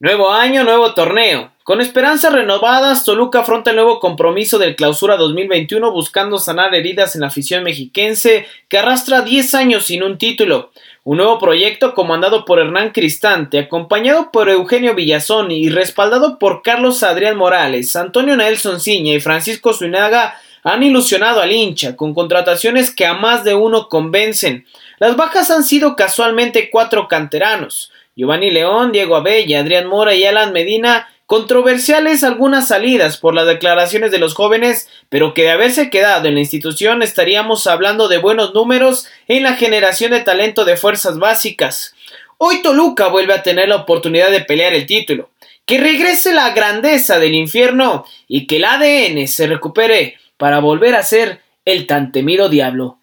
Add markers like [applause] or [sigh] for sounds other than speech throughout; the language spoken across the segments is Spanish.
Nuevo año, nuevo torneo. Con esperanzas renovadas, Toluca afronta el nuevo compromiso del Clausura 2021 buscando sanar heridas en la afición mexiquense que arrastra 10 años sin un título. Un nuevo proyecto comandado por Hernán Cristante, acompañado por Eugenio Villazón y respaldado por Carlos Adrián Morales, Antonio Nelson Ciña y Francisco Zuinaga han ilusionado al hincha con contrataciones que a más de uno convencen. Las bajas han sido casualmente cuatro canteranos. Giovanni León, Diego Abella, Adrián Mora y Alan Medina, controversiales algunas salidas por las declaraciones de los jóvenes, pero que de haberse quedado en la institución estaríamos hablando de buenos números en la generación de talento de fuerzas básicas. Hoy Toluca vuelve a tener la oportunidad de pelear el título, que regrese la grandeza del infierno y que el ADN se recupere para volver a ser el tan temido diablo.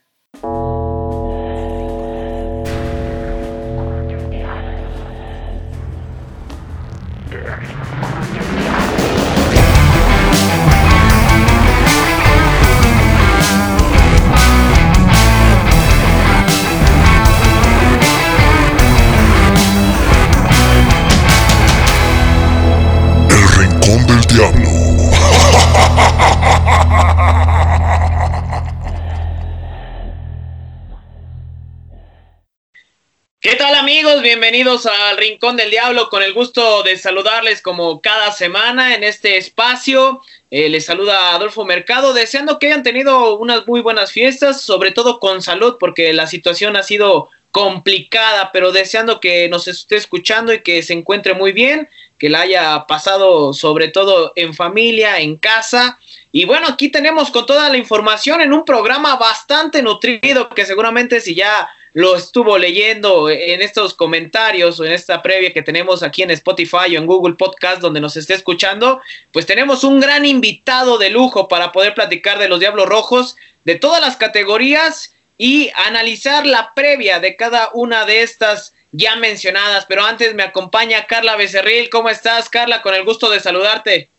Amigos? Bienvenidos al Rincón del Diablo con el gusto de saludarles como cada semana en este espacio. Eh, les saluda Adolfo Mercado, deseando que hayan tenido unas muy buenas fiestas, sobre todo con salud, porque la situación ha sido complicada, pero deseando que nos esté escuchando y que se encuentre muy bien, que la haya pasado sobre todo en familia, en casa. Y bueno, aquí tenemos con toda la información en un programa bastante nutrido que seguramente si ya lo estuvo leyendo en estos comentarios o en esta previa que tenemos aquí en Spotify o en Google Podcast donde nos esté escuchando, pues tenemos un gran invitado de lujo para poder platicar de los Diablos Rojos de todas las categorías y analizar la previa de cada una de estas ya mencionadas. Pero antes me acompaña Carla Becerril. ¿Cómo estás, Carla? Con el gusto de saludarte.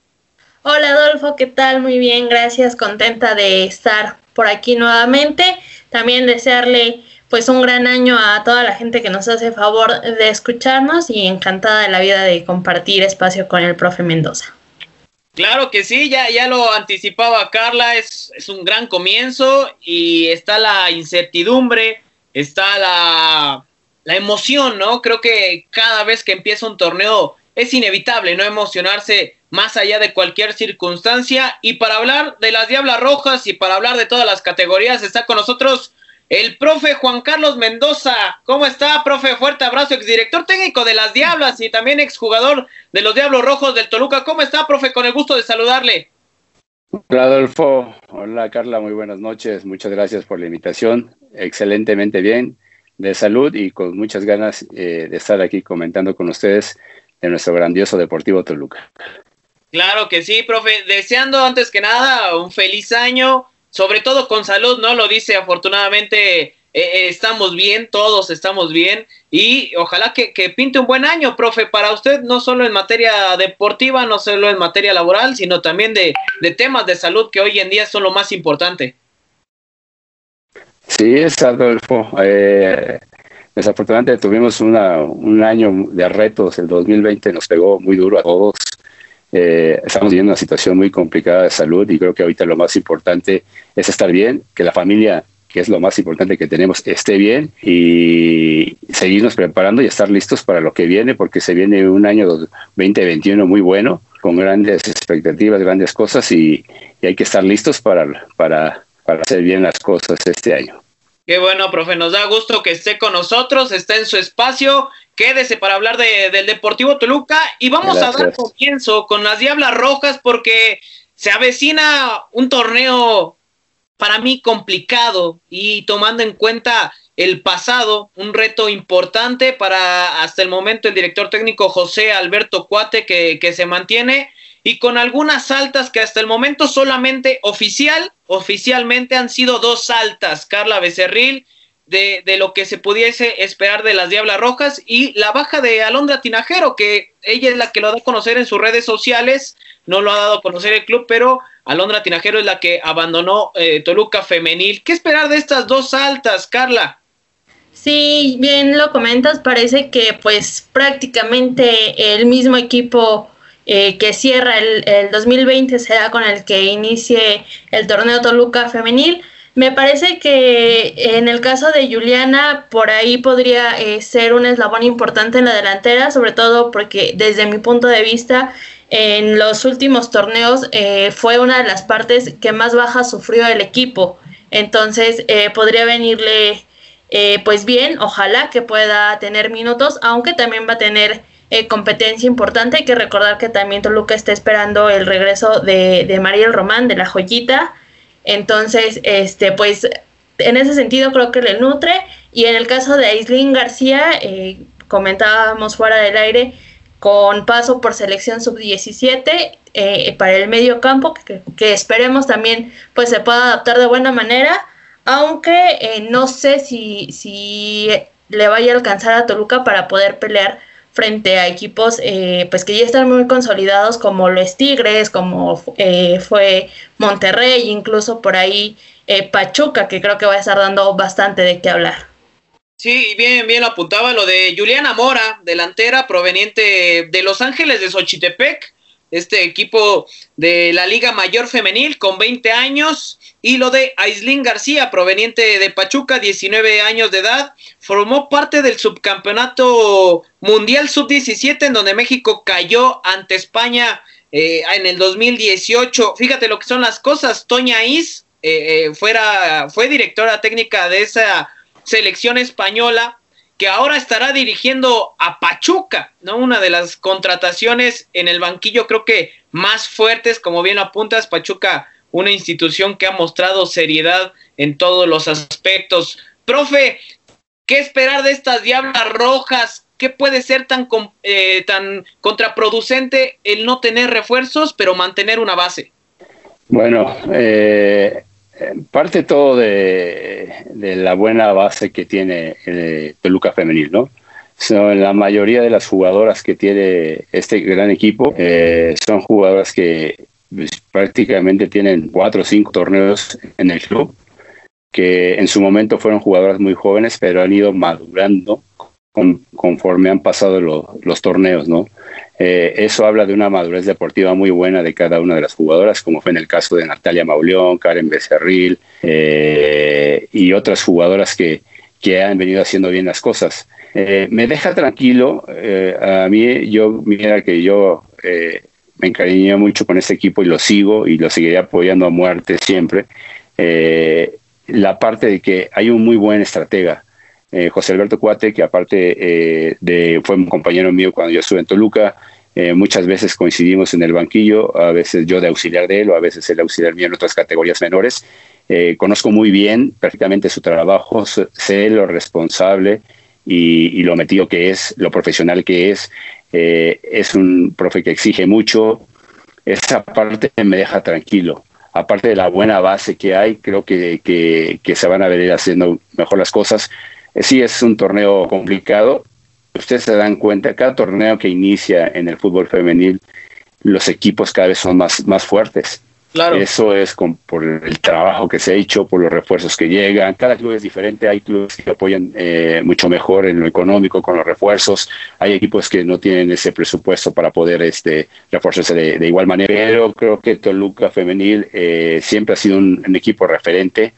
Hola, Adolfo. ¿Qué tal? Muy bien, gracias. Contenta de estar por aquí nuevamente. También desearle pues un gran año a toda la gente que nos hace favor de escucharnos y encantada de la vida de compartir espacio con el profe Mendoza. Claro que sí, ya, ya lo anticipaba Carla, es, es un gran comienzo y está la incertidumbre, está la, la emoción, ¿no? Creo que cada vez que empieza un torneo es inevitable no emocionarse más allá de cualquier circunstancia. Y para hablar de las Diablas Rojas y para hablar de todas las categorías está con nosotros el profe Juan Carlos Mendoza. ¿Cómo está, profe? Fuerte abrazo, exdirector técnico de las Diablas y también exjugador de los Diablos Rojos del Toluca. ¿Cómo está, profe? Con el gusto de saludarle. Hola, Adolfo. Hola, Carla. Muy buenas noches. Muchas gracias por la invitación. Excelentemente bien, de salud y con muchas ganas eh, de estar aquí comentando con ustedes de nuestro grandioso Deportivo Toluca. Claro que sí, profe. Deseando antes que nada un feliz año sobre todo con salud, ¿no? Lo dice, afortunadamente eh, eh, estamos bien, todos estamos bien y ojalá que, pinte un buen año, profe, para usted, no solo en materia deportiva, no solo en materia laboral, sino también de, temas de salud que hoy en día son lo más importante. Sí, es Adolfo. Eh, desafortunadamente tuvimos una, un año de retos, el 2020 nos pegó muy duro a todos eh, estamos viviendo una situación muy complicada de salud y creo que ahorita lo más importante es estar bien, que la familia, que es lo más importante que tenemos, esté bien y seguirnos preparando y estar listos para lo que viene, porque se viene un año 2021 muy bueno, con grandes expectativas, grandes cosas y, y hay que estar listos para, para, para hacer bien las cosas este año. Qué bueno, profe, nos da gusto que esté con nosotros, está en su espacio. Quédese para hablar de, del Deportivo Toluca y vamos a dar comienzo con las Diablas Rojas porque se avecina un torneo para mí complicado y tomando en cuenta el pasado, un reto importante para hasta el momento el director técnico José Alberto Cuate que, que se mantiene y con algunas altas que hasta el momento solamente oficial, oficialmente han sido dos altas, Carla Becerril, de, de, lo que se pudiese esperar de las Diablas Rojas y la baja de Alondra Tinajero, que ella es la que lo da a conocer en sus redes sociales, no lo ha dado a conocer el club, pero Alondra Tinajero es la que abandonó eh, Toluca Femenil. ¿Qué esperar de estas dos altas, Carla? Sí, bien lo comentas, parece que pues prácticamente el mismo equipo eh, que cierra el, el 2020 será con el que inicie el torneo Toluca femenil. Me parece que en el caso de Juliana, por ahí podría eh, ser un eslabón importante en la delantera, sobre todo porque desde mi punto de vista, en los últimos torneos eh, fue una de las partes que más baja sufrió el equipo. Entonces eh, podría venirle pues bien, ojalá que pueda tener minutos, aunque también va a tener competencia importante. Hay que recordar que también Toluca está esperando el regreso de, de Mariel Román, de la joyita. Entonces, este, pues en ese sentido creo que le nutre. Y en el caso de Aislinn García, eh, comentábamos fuera del aire, con paso por selección sub-17 eh, para el medio campo, que, esperemos también pues se pueda adaptar de buena manera, aunque eh, no sé si, si le vaya a alcanzar a Toluca para poder pelear frente a equipos eh, pues que ya están muy consolidados como los Tigres, como eh, fue Monterrey, incluso por ahí eh, Pachuca, que creo que va a estar dando bastante de qué hablar. Sí, bien, bien lo apuntaba lo de Juliana Mora, delantera proveniente de Los Ángeles de Xochitepec, este equipo de la Liga Mayor Femenil con 20 años, y lo de Aislinn García, proveniente de Pachuca, 19 años de edad, formó parte del subcampeonato mundial sub-17 en donde México cayó ante España eh, en el 2018. Fíjate lo que son las cosas. Toña Is eh, eh, fuera, fue directora técnica de esa selección española que ahora estará dirigiendo a Pachuca, ¿no? Una de las contrataciones en el banquillo creo que más fuertes, como bien apuntas, Pachuca, una institución que ha mostrado seriedad en todos los aspectos. Profe, ¿qué esperar de estas diablas rojas? ¿Qué puede ser tan, eh, tan contraproducente el no tener refuerzos, pero mantener una base? Bueno, eh, parte todo de, la buena base que tiene el Peluca Femenil, ¿no? La mayoría de las jugadoras que tiene este gran equipo eh, son jugadoras que pues, prácticamente tienen cuatro o cinco torneos en el club, que en su momento fueron jugadoras muy jóvenes, pero han ido madurando conforme han pasado los torneos, ¿no? Eh, eso habla de una madurez deportiva muy buena de cada una de las jugadoras, como fue en el caso de Natalia Mauleón, Karen Becerril eh, y otras jugadoras que, que, han venido haciendo bien las cosas. Eh, me deja tranquilo, a mí yo, mira que yo me encariñé mucho con este equipo y lo sigo y lo seguiré apoyando a muerte siempre. la parte de que hay un muy buen estratega, eh, José Alberto Cuate, que aparte eh, de, fue un compañero mío cuando yo estuve en Toluca, eh, muchas veces coincidimos en el banquillo, a veces yo de auxiliar de él o a veces él auxiliar mío en otras categorías menores. conozco muy bien prácticamente su trabajo, sé lo responsable y, lo metido que es, lo profesional que es. es un profe que exige mucho. Esa parte me deja tranquilo aparte de la buena base que hay, creo que, que, que, se van a ver haciendo mejor las cosas. Sí es un torneo complicado. Ustedes se dan cuenta, cada torneo que inicia en el fútbol femenil, los equipos cada vez son más, más fuertes. Claro. Eso es por el trabajo que se ha hecho, por los refuerzos que llegan. Cada club es diferente. Hay clubes que apoyan eh, mucho mejor en lo económico con los refuerzos. Hay equipos que no tienen ese presupuesto para poder este, reforzarse de, igual manera. Pero creo que Toluca Femenil eh, siempre ha sido un, equipo referente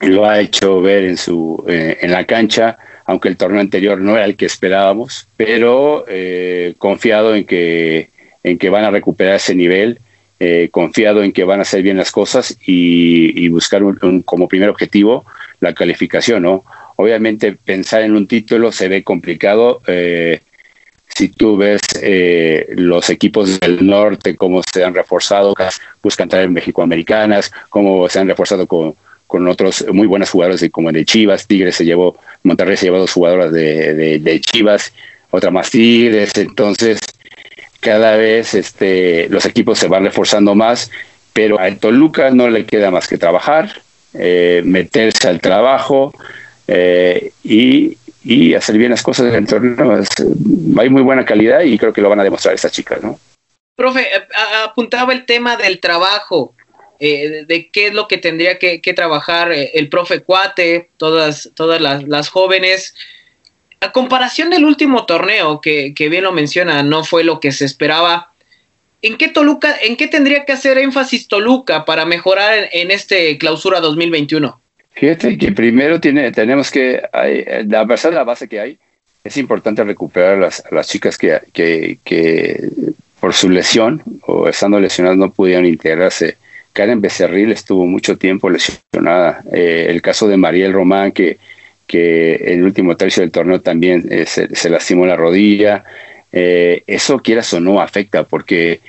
lo ha hecho ver en, su, eh, en la cancha, aunque el torneo anterior no era el que esperábamos, pero eh, confiado en que, en que van a recuperar ese nivel, eh, confiado en que van a hacer bien las cosas y, buscar como primer objetivo la calificación, ¿no? Obviamente pensar en un título se ve complicado. si tú ves los equipos del norte, cómo se han reforzado, buscan traer México-americanas, cómo se han reforzado con, con otros muy buenas jugadoras como de Chivas, Tigres se llevó, Monterrey se llevó dos jugadoras de, Chivas, otra más Tigres, entonces cada vez este, los equipos se van reforzando más, pero a Toluca no le queda más que trabajar, eh, meterse al trabajo eh, y, hacer bien las cosas del torneo. Hay muy buena calidad y creo que lo van a demostrar estas chicas, ¿no? Profe, apuntaba el tema del trabajo. Eh, de, qué es lo que tendría que, trabajar eh, el profe Cuate, todas, todas las, jóvenes. A comparación del último torneo, que, bien lo menciona, no fue lo que se esperaba. ¿En qué Toluca, en qué tendría que hacer énfasis Toluca para mejorar en, este clausura 2021? Fíjate que primero tiene, tenemos que, a pesar de la base que hay, es importante recuperar a las, las chicas que, que, que, por su lesión o estando lesionadas no pudieron integrarse. Karen Becerril estuvo mucho tiempo lesionada. Eh, el caso de Mariel Román, que, que el último tercio del torneo también eh, se, lastimó la rodilla. Eh, eso, quieras o no, afecta, porque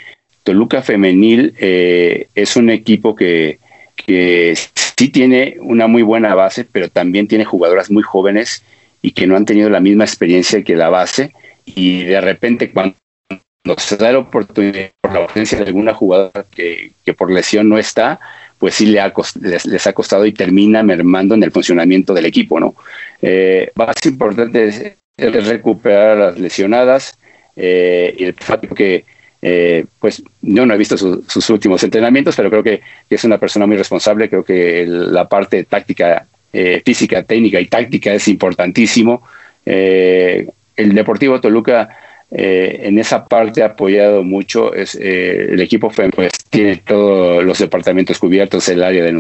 Toluca Femenil es un equipo que, que sí tiene una muy buena base, pero también tiene jugadoras muy jóvenes y que no han tenido la misma experiencia que la base y de repente cuando se da la oportunidad por la ausencia de alguna jugadora que, por lesión no está, pues sí le ha, les, ha costado y termina mermando en el funcionamiento del equipo, ¿no? Eh, más importante es, recuperar a las lesionadas eh, y el facto que eh, pues yo no he visto sus últimos entrenamientos, pero creo que, es una persona muy responsable, creo que la parte táctica física, técnica y táctica es importantísimo. El Deportivo Toluca eh, en esa parte ha apoyado mucho. Es, el equipo pues, tiene todos los departamentos cubiertos, el área de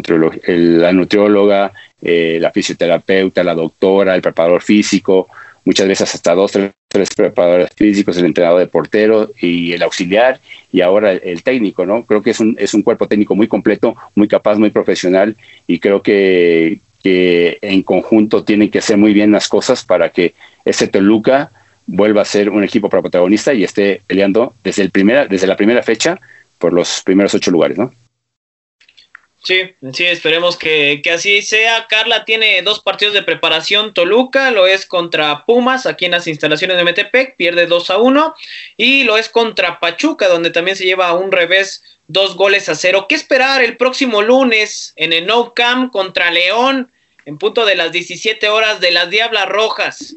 la nutrióloga, la fisioterapeuta, la doctora, el preparador físico, muchas veces hasta dos, tres, preparadores físicos, el entrenador de portero y el auxiliar y ahora el, técnico, ¿no? Creo que es un, es un cuerpo técnico muy completo, muy capaz, muy profesional y creo que en conjunto tienen que hacer muy bien las cosas para que ese Toluca vuelva a ser un equipo protagonista y esté peleando desde, el primera, desde la primera fecha por los primeros ocho lugares, ¿no? Sí, sí, esperemos que, así sea. Carla tiene dos partidos de preparación. Toluca lo es contra Pumas, aquí en las instalaciones de Metepec, pierde 2 a 1. Y lo es contra Pachuca, donde también se lleva un revés dos goles a cero. ¿Qué esperar el próximo lunes en el No Camp contra León? en punto de las 17 horas de las Diablas Rojas.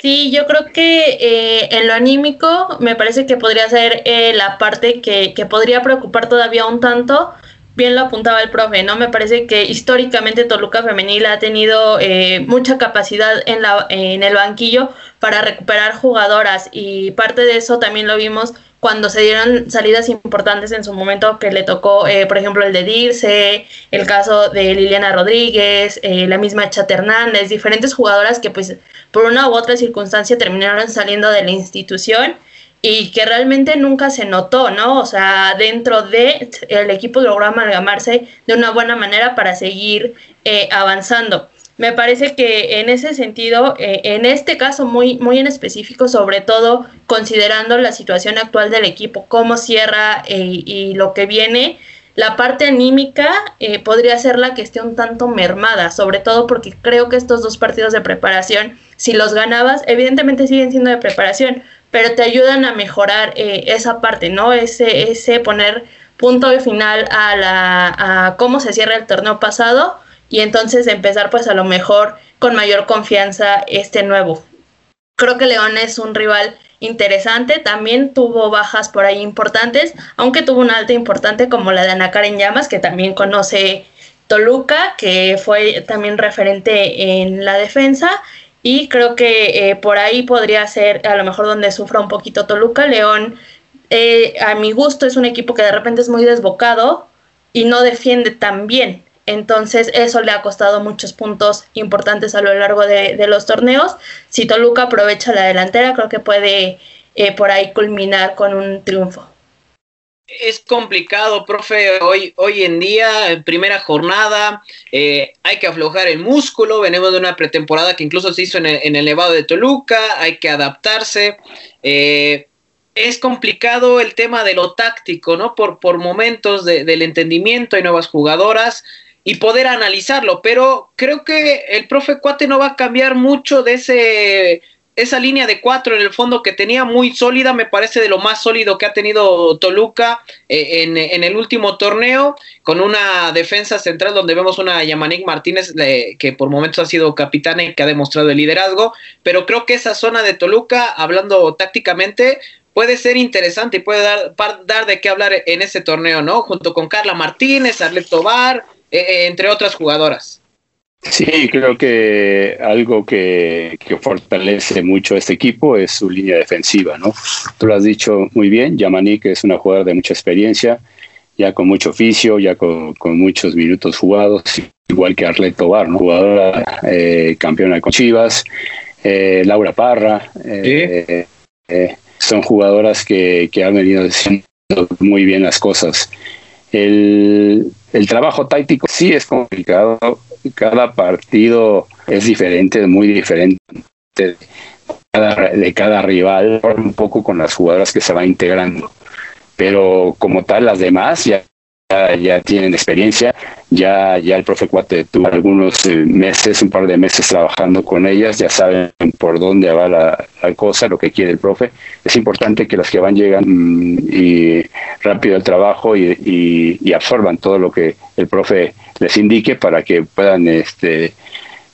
Sí, yo creo que eh, en lo anímico me parece que podría ser eh, la parte que, que, podría preocupar todavía un tanto. Bien lo apuntaba el profe, ¿no? Me parece que históricamente Toluca Femenil ha tenido eh, mucha capacidad en, la, en el banquillo para recuperar jugadoras y parte de eso también lo vimos cuando se dieron salidas importantes en su momento que le tocó, eh, por ejemplo, el de Dirce, el caso de Liliana Rodríguez, eh, la misma Chat Hernández, diferentes jugadoras que pues por una u otra circunstancia terminaron saliendo de la institución y que realmente nunca se notó, ¿no? O sea, dentro de el equipo logró amalgamarse de una buena manera para seguir eh, avanzando me parece que en ese sentido, eh, en este caso muy, muy en específico, sobre todo considerando la situación actual del equipo, cómo cierra eh, y lo que viene, la parte anímica eh, podría ser la que esté un tanto mermada, sobre todo porque creo que estos dos partidos de preparación, si los ganabas, evidentemente siguen siendo de preparación, pero te ayudan a mejorar esa parte, ¿no? Ese, ese poner punto de final a, la, a cómo se cierra el torneo pasado y entonces empezar pues a lo mejor con mayor confianza este nuevo. Creo que León es un rival interesante, también tuvo bajas por ahí importantes, aunque tuvo una alta importante como la de Ana Karen Llamas, que también conoce Toluca, que fue también referente en la defensa, y creo que eh, por ahí podría ser a lo mejor donde sufra un poquito Toluca. León, eh, a mi gusto, es un equipo que de repente es muy desbocado y no defiende tan bien. Entonces eso le ha costado muchos puntos importantes a lo largo de, los torneos. Si Toluca aprovecha la delantera, creo que puede eh, por ahí culminar con un triunfo. Es complicado, profe, hoy, hoy en día, primera jornada, eh, hay que aflojar el músculo, venimos de una pretemporada que incluso se hizo en el, en Nevado de Toluca, hay que adaptarse. Eh, es complicado el tema de lo táctico, ¿no? Por, por momentos del entendimiento, hay nuevas jugadoras, y poder analizarlo. Pero creo que el profe Cuate no va a cambiar mucho de ese esa línea de cuatro en el fondo que tenía muy sólida, me parece de lo más sólido que ha tenido Toluca eh, en, el último torneo, con una defensa central donde vemos una Yamanik Martínez que por momentos ha sido capitana y que ha demostrado el liderazgo, pero creo que esa zona de Toluca, hablando tácticamente, puede ser interesante y puede dar, dar de qué hablar en este torneo, ¿no? Junto con Carla Martínez, Arlet Tobar, eh, eh, entre otras jugadoras. Sí, creo que algo que, que, fortalece mucho este equipo es su línea defensiva, ¿no? Tú lo has dicho muy bien, Yamani, que es una jugadora de mucha experiencia, ya con mucho oficio, ya con, con muchos minutos jugados, igual que Arlet Tobar, ¿no? jugadora eh, campeona con Chivas, eh, Laura Parra, eh, eh, son jugadoras que, que, han venido haciendo muy bien las cosas. El, el trabajo táctico sí es complicado, cada partido es diferente, muy diferente de cada, de cada rival, un poco con las jugadoras que se van integrando. Pero como tal, las demás ya ya, tienen experiencia, ya, ya el profe Cuate tuvo algunos eh, meses, un par de meses trabajando con ellas, ya saben por dónde va la, cosa, lo que quiere el profe. Es importante que las que van llegan mm, y rápido el trabajo y, y absorban todo lo que el profe les indique para que puedan este,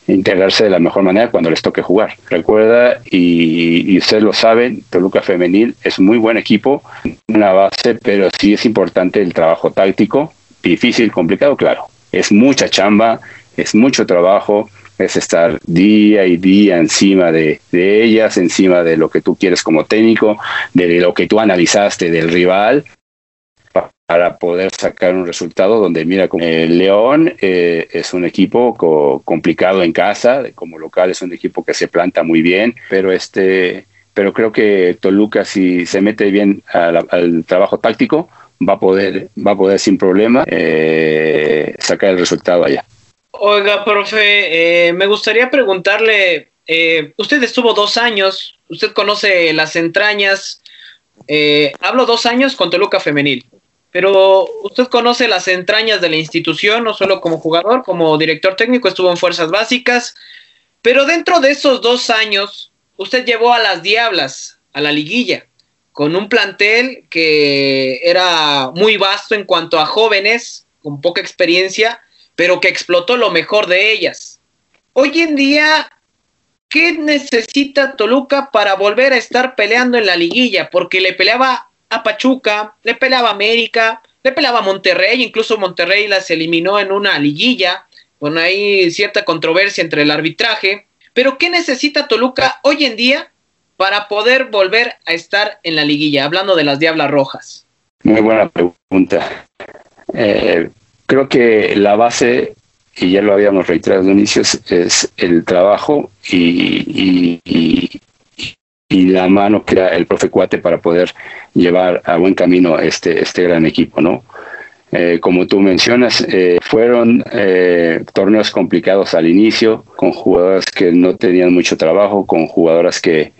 integrarse de la mejor manera cuando les toque jugar. Recuerda, y, ustedes lo saben, Toluca Femenil es muy buen equipo, una base, pero sí es importante el trabajo táctico, difícil, complicado, claro. Es mucha chamba, es mucho trabajo, es estar día y día encima de, de ellas, encima de lo que tú quieres como técnico, de lo que tú analizaste del rival para poder sacar un resultado donde mira como el León eh, es un equipo complicado en casa como local es un equipo que se planta muy bien pero este pero creo que Toluca si se mete bien al trabajo táctico va a poder va a poder sin problema eh, sacar el resultado allá. Oiga profe eh, me gustaría preguntarle usted estuvo dos años usted conoce las entrañas hablo dos años con Toluca femenil pero usted conoce las entrañas de la institución, no solo como jugador, como director técnico, estuvo en Fuerzas Básicas, pero dentro de esos dos años, usted llevó a las Diablas a la liguilla, con un plantel que era muy vasto en cuanto a jóvenes, con poca experiencia, pero que explotó lo mejor de ellas. Hoy en día, ¿qué necesita Toluca para volver a estar peleando en la liguilla? Porque le peleaba a Pachuca, le pelaba a América, le pelaba a Monterrey, incluso Monterrey las eliminó en una liguilla, con ahí cierta controversia entre el arbitraje. Pero ¿qué necesita Toluca hoy en día para poder volver a estar en la liguilla? Hablando de las Diablas Rojas. Muy buena pregunta. Eh, creo que la base, y ya lo habíamos reiterado de inicio, es, el trabajo y la mano que era el profe Cuate para poder llevar a buen camino este, este gran equipo, ¿no? Eh, como tú mencionas, eh, fueron eh, torneos complicados al inicio, con jugadoras que no tenían mucho trabajo, con jugadoras que,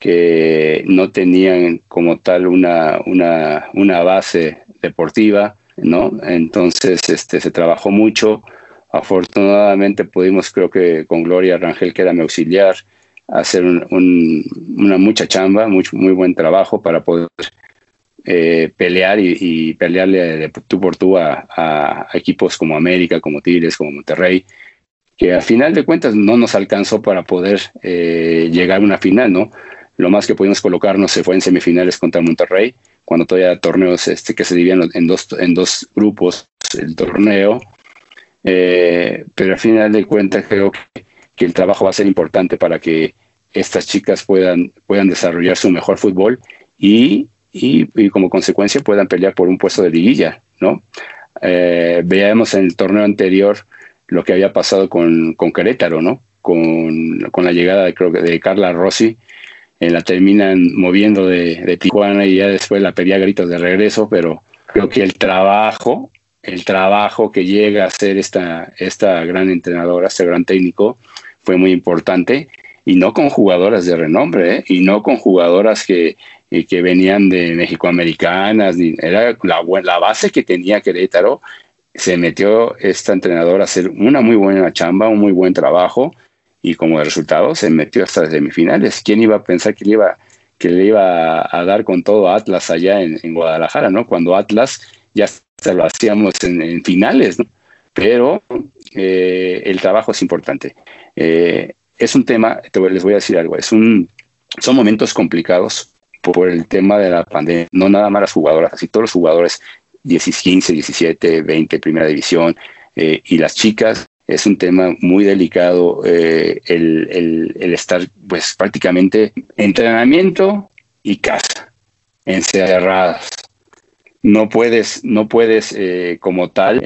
que no tenían como tal una, una, una base deportiva, ¿no? Entonces este, se trabajó mucho. Afortunadamente pudimos, creo que con Gloria Rangel, que era mi auxiliar, hacer una mucha chamba, muy, buen trabajo para poder eh, pelear y, pelearle tú por tú a, equipos como América, como Tigres, como Monterrey, que a final de cuentas no nos alcanzó para poder eh, llegar a una final, ¿no? Lo más que pudimos colocarnos se fue en semifinales contra Monterrey, cuando todavía torneos este, que se dividían en dos, en dos grupos el torneo, eh, pero a final de cuentas creo que que el trabajo va a ser importante para que estas chicas puedan, puedan desarrollar su mejor fútbol y, y, como consecuencia puedan pelear por un puesto de liguilla, ¿no? Eh, veamos en el torneo anterior lo que había pasado con, con Querétaro, ¿no? Con, con, la llegada de, creo, de Carla Rossi, la terminan moviendo de, Tijuana y ya después la pedía gritos de regreso, pero creo que el trabajo, el trabajo que llega a ser esta, esta gran entrenadora, este gran técnico, fue muy importante y no con jugadoras de renombre ¿eh? y no con jugadoras que, eh, que venían de México-Americanas, era la, la base que tenía Querétaro. Se metió esta entrenadora a hacer una muy buena chamba, un muy buen trabajo y como resultado se metió hasta las semifinales. ¿Quién iba a pensar que le iba, que le iba a dar con todo a Atlas allá en, Guadalajara, ¿no? Cuando Atlas ya se lo hacíamos en, finales, ¿no? Pero eh, el trabajo es importante. Eh, es un tema, les voy a decir algo, es un, son momentos complicados por el tema de la pandemia, no nada más las jugadoras, así todos los jugadores 15, 17, 20, primera división, eh, y las chicas, es un tema muy delicado eh, el, el, estar pues prácticamente entrenamiento y casa, encerradas. No puedes, no puedes como tal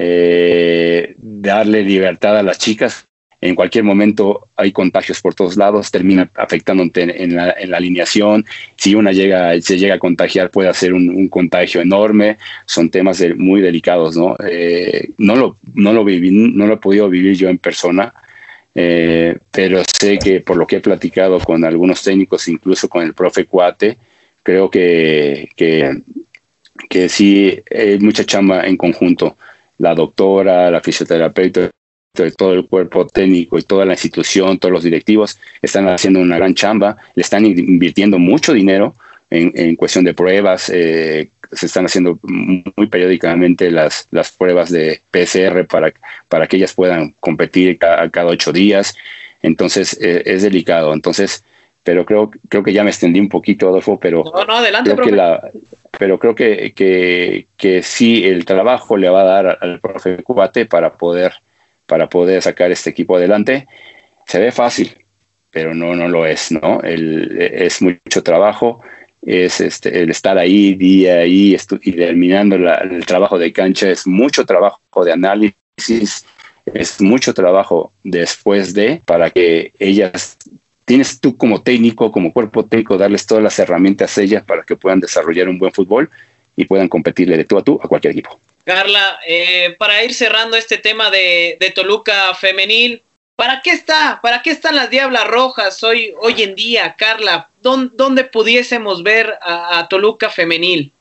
darle libertad a las chicas en cualquier momento hay contagios por todos lados, termina afectándote en la, alineación. Si una llega, se llega a contagiar, puede hacer un, contagio enorme. Son temas muy delicados, ¿no? Eh, no, lo, no, lo viví, no lo he podido vivir yo en persona, eh, pero sé que por lo que he platicado con algunos técnicos, incluso con el profe Cuate, creo que, que, que sí hay mucha chamba en conjunto. La doctora, la fisioterapeuta, todo el cuerpo técnico y toda la institución, todos los directivos están haciendo una gran chamba, le están invirtiendo mucho dinero en, cuestión de pruebas, eh, se están haciendo muy periódicamente las, las pruebas de PCR para, para que ellas puedan competir cada, cada ocho días. Entonces eh, es delicado. Entonces, pero creo, creo que ya me extendí un poquito, Adolfo, pero no, no, adelante, creo que la, pero creo que, que, que sí el trabajo le va a dar al profe Cubate para poder para poder sacar este equipo adelante. Se ve fácil, pero no, no lo es, ¿no? El, es mucho trabajo, es este, el estar ahí día y terminando el trabajo de cancha, es mucho trabajo de análisis, es mucho trabajo después de, para que ellas, tienes tú como técnico, como cuerpo técnico, darles todas las herramientas a ellas para que puedan desarrollar un buen fútbol y puedan competirle de tú a tú a cualquier equipo. Carla, eh, para ir cerrando este tema de, Toluca femenil, ¿para qué está? ¿Para qué están las Diablas Rojas hoy, hoy en día, Carla? ¿Dónde, pudiésemos ver a, Toluca femenil?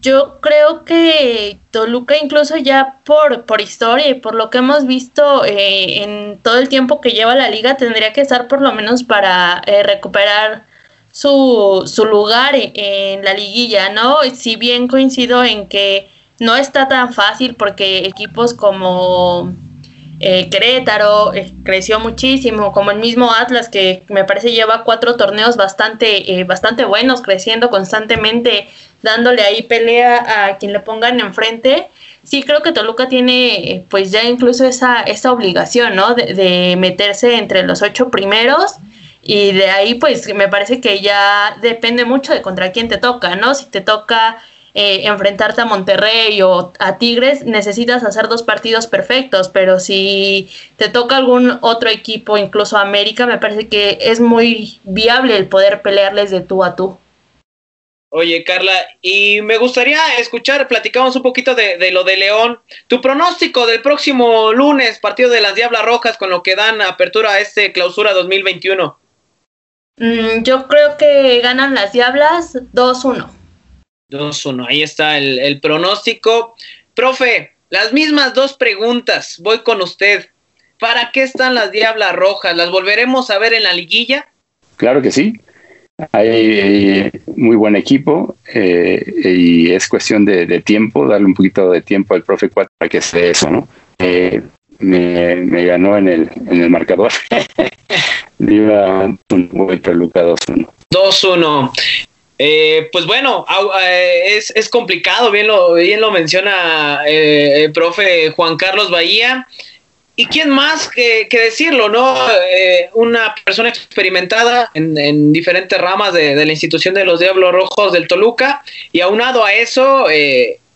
Yo creo que Toluca incluso ya por, por historia y por lo que hemos visto eh, en todo el tiempo que lleva la liga tendría que estar por lo menos para eh, recuperar su, su lugar en la liguilla, ¿no? Si bien coincido en que no está tan fácil porque equipos como eh, Querétaro eh, creció muchísimo, como el mismo Atlas que me parece lleva cuatro torneos bastante, eh, bastante buenos, creciendo constantemente, dándole ahí pelea a quien le pongan enfrente. Sí, creo que Toluca tiene pues ya incluso esa, esa obligación, ¿no? De, de meterse entre los ocho primeros y de ahí pues me parece que ya depende mucho de contra quién te toca, ¿no? Si te toca eh, enfrentarte a Monterrey o a Tigres, necesitas hacer dos partidos perfectos, pero si te toca algún otro equipo, incluso América, me parece que es muy viable el poder pelearles de tú a tú. Oye, Carla, y me gustaría escuchar, platicamos un poquito de, lo de León. Tu pronóstico del próximo lunes, partido de las Diablas Rojas, con lo que dan apertura a este clausura 2021. Mm, yo creo que ganan las Diablas 2-1. 2-1. Ahí está el, pronóstico. Profe, las mismas dos preguntas. Voy con usted. ¿Para qué están las Diablas Rojas? ¿Las volveremos a ver en la liguilla? Claro que sí. Hay, muy buen equipo eh, y es cuestión de, tiempo, darle un poquito de tiempo al profe 4 para que sea eso, ¿no? Eh, me, ganó en el, en el marcador. [laughs] Iba un buen Luca 2-1. 2-1. Eh, pues bueno, eh, es, es, complicado, bien lo, bien lo menciona eh, el profe Juan Carlos Bahía. ¿Y quién más que, decirlo, no? una persona experimentada en, diferentes ramas de, la institución de los Diablos Rojos del Toluca. Y aunado a eso,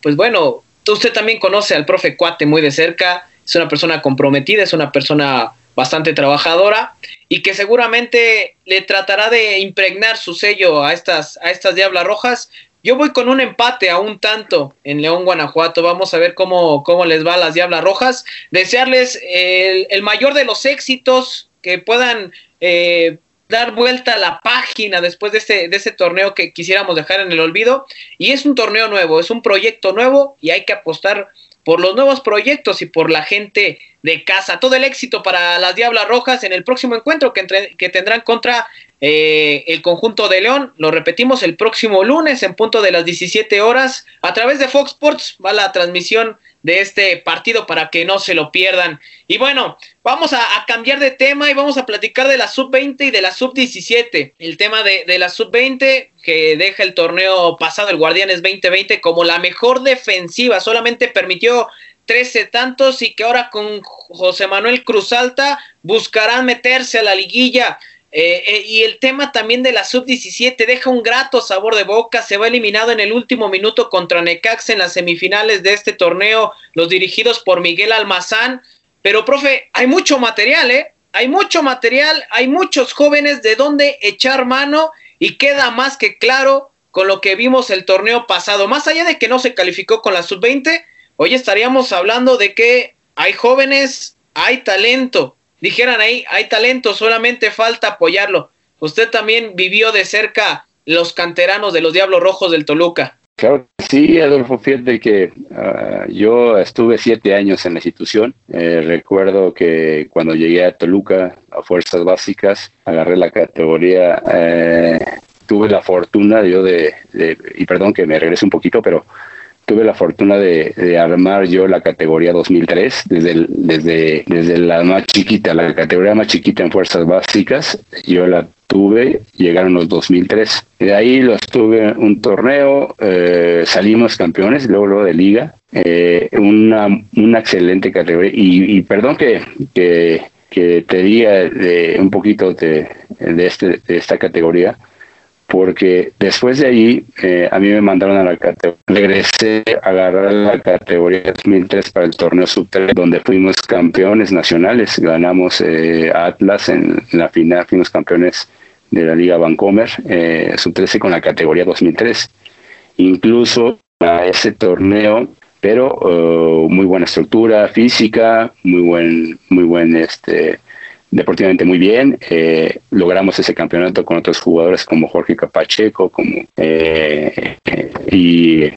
pues bueno, usted también conoce al profe Cuate muy de cerca. Es una persona comprometida, es una persona bastante trabajadora y que seguramente le tratará de impregnar su sello a estas, a estas Diablas Rojas. Yo voy con un empate a un tanto en León, Guanajuato. Vamos a ver cómo, cómo les va a las Diablas Rojas. Desearles el, mayor de los éxitos, que puedan eh, dar vuelta a la página después de ese, de ese torneo que quisiéramos dejar en el olvido. Y es un torneo nuevo, es un proyecto nuevo y hay que apostar por los nuevos proyectos y por la gente de casa. Todo el éxito para las Diablas Rojas en el próximo encuentro que, que tendrán contra eh, el conjunto de León. Lo repetimos el próximo lunes en punto de las 17 horas. A través de Fox Sports va la transmisión de este partido para que no se lo pierdan. Y bueno, vamos a, cambiar de tema y vamos a platicar de la sub-20 y de la sub-17. El tema de, de la sub-20 que deja el torneo pasado, el Guardianes 2020, como la mejor defensiva. Solamente permitió 13 tantos y que ahora con José Manuel Cruz Alta buscarán meterse a la liguilla. Eh, eh, y el tema también de la sub-17 deja un grato sabor de boca. Se va eliminado en el último minuto contra Necax en las semifinales de este torneo, los dirigidos por Miguel Almazán. Pero, profe, hay mucho material, ¿eh? Hay mucho material, hay muchos jóvenes de donde echar mano y queda más que claro con lo que vimos el torneo pasado. Más allá de que no se calificó con la sub-20, hoy estaríamos hablando de que hay jóvenes, hay talento dijeran ahí, hay talento, solamente falta apoyarlo. Usted también vivió de cerca los canteranos de los Diablos Rojos del Toluca. Claro, sí, Adolfo, fíjate que ah, yo estuve siete años en la institución. Eh, recuerdo que cuando llegué a Toluca, a Fuerzas Básicas, agarré la categoría, eh, tuve la fortuna yo de, y perdón que me regrese un poquito, pero tuve la fortuna de, armar yo la categoría 2003, desde, desde, desde la más chiquita, la categoría más chiquita en fuerzas básicas, yo la tuve, llegaron los 2003. De ahí los tuve un torneo, eh, salimos campeones, luego, luego de liga, eh, una, una excelente categoría. Y, perdón que, que, que, te diga de, un poquito de, de, este, de esta categoría, porque después de ahí eh, a mí me mandaron a la categoría, regresé a agarrar la categoría 2003 para el torneo sub-3, donde fuimos campeones nacionales, ganamos eh, Atlas en, la final, fuimos campeones de la Liga Vancomer, eh, sub-13 con la categoría 2003. Incluso a ese torneo, pero uh, muy buena estructura física, muy buen, muy buen este, deportivamente muy bien. Eh, logramos ese campeonato con otros jugadores como Jorge Capacheco, como eh, y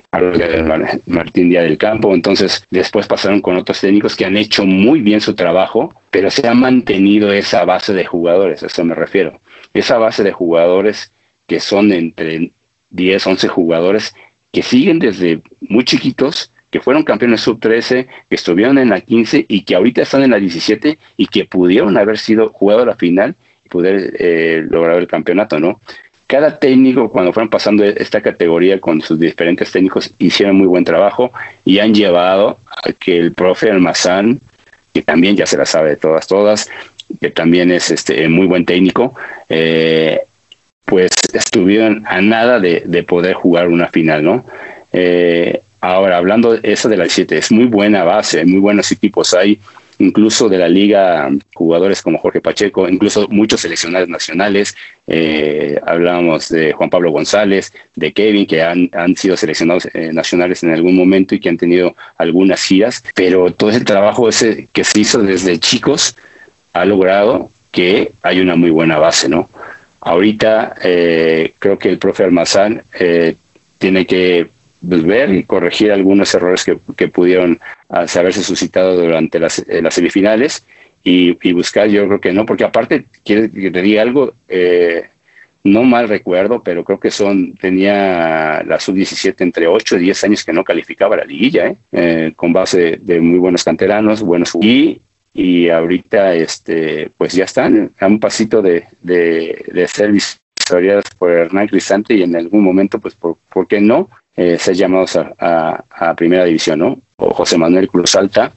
Martín Díaz del Campo. Entonces, después pasaron con otros técnicos que han hecho muy bien su trabajo, pero se ha mantenido esa base de jugadores, a eso me refiero. Esa base de jugadores que son entre 10, 11 jugadores que siguen desde muy chiquitos que fueron campeones sub-13, que estuvieron en la 15 y que ahorita están en la 17 y que pudieron haber sido jugado a la final y poder eh, lograr el campeonato, ¿no? Cada técnico, cuando fueron pasando esta categoría con sus diferentes técnicos, hicieron muy buen trabajo y han llevado a que el profe Almazán, que también ya se la sabe de todas, todas, que también es este muy buen técnico, eh, pues estuvieron a nada de, de, poder jugar una final, ¿no? Eh, Ahora, hablando de esa de la 7, es muy buena base, muy buenos equipos. Hay incluso de la liga jugadores como Jorge Pacheco, incluso muchos seleccionados nacionales. Eh, hablábamos de Juan Pablo González, de Kevin, que han, han sido seleccionados eh, nacionales en algún momento y que han tenido algunas giras, pero todo ese trabajo ese que se hizo desde chicos ha logrado que hay una muy buena base, ¿no? Ahorita eh, creo que el profe Almazán eh, tiene que pues, ver y corregir algunos errores que, que pudieron haberse suscitado durante las, eh, las semifinales y, buscar, yo creo que no, porque aparte, quiere que te diga algo, eh, no mal recuerdo, pero creo que son, tenía la sub-17 entre 8 y 10 años que no calificaba la liguilla, ¿eh? eh con base de muy buenos canteranos, buenos y y ahorita este pues ya están a un pasito de, de, de ser vistoriadas por Hernán Cristante y en algún momento pues por, ¿por qué no? Eh, ser llamados a, a, primera división, ¿no? O José Manuel Cruz Alta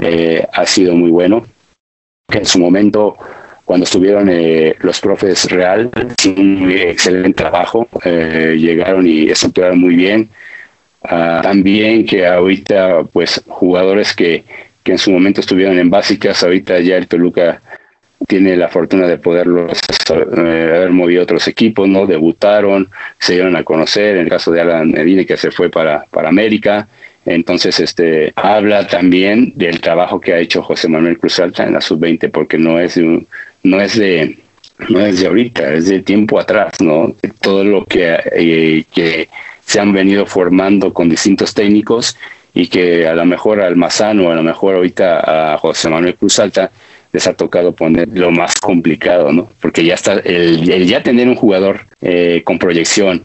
eh, ha sido muy bueno. En su momento, cuando estuvieron eh, los profes Real, un excelente trabajo, eh, llegaron y estructuraron muy bien. Ah, también que ahorita, pues, jugadores que, que en su momento estuvieron en básicas, ahorita ya el Toluca tiene la fortuna de poderlos eh, haber movido otros equipos, ¿no? Debutaron, se dieron a conocer, en el caso de Alan Medina que se fue para, para América, entonces este habla también del trabajo que ha hecho José Manuel Cruz Alta en la sub-20, porque no es de, no es de no es de ahorita, es de tiempo atrás, ¿no? Todo lo que, eh, que se han venido formando con distintos técnicos y que a lo mejor al Mazano, a lo mejor ahorita a José Manuel Cruz Alta les ha tocado poner lo más complicado, ¿no? Porque ya está, el, ya tener un jugador eh, con proyección,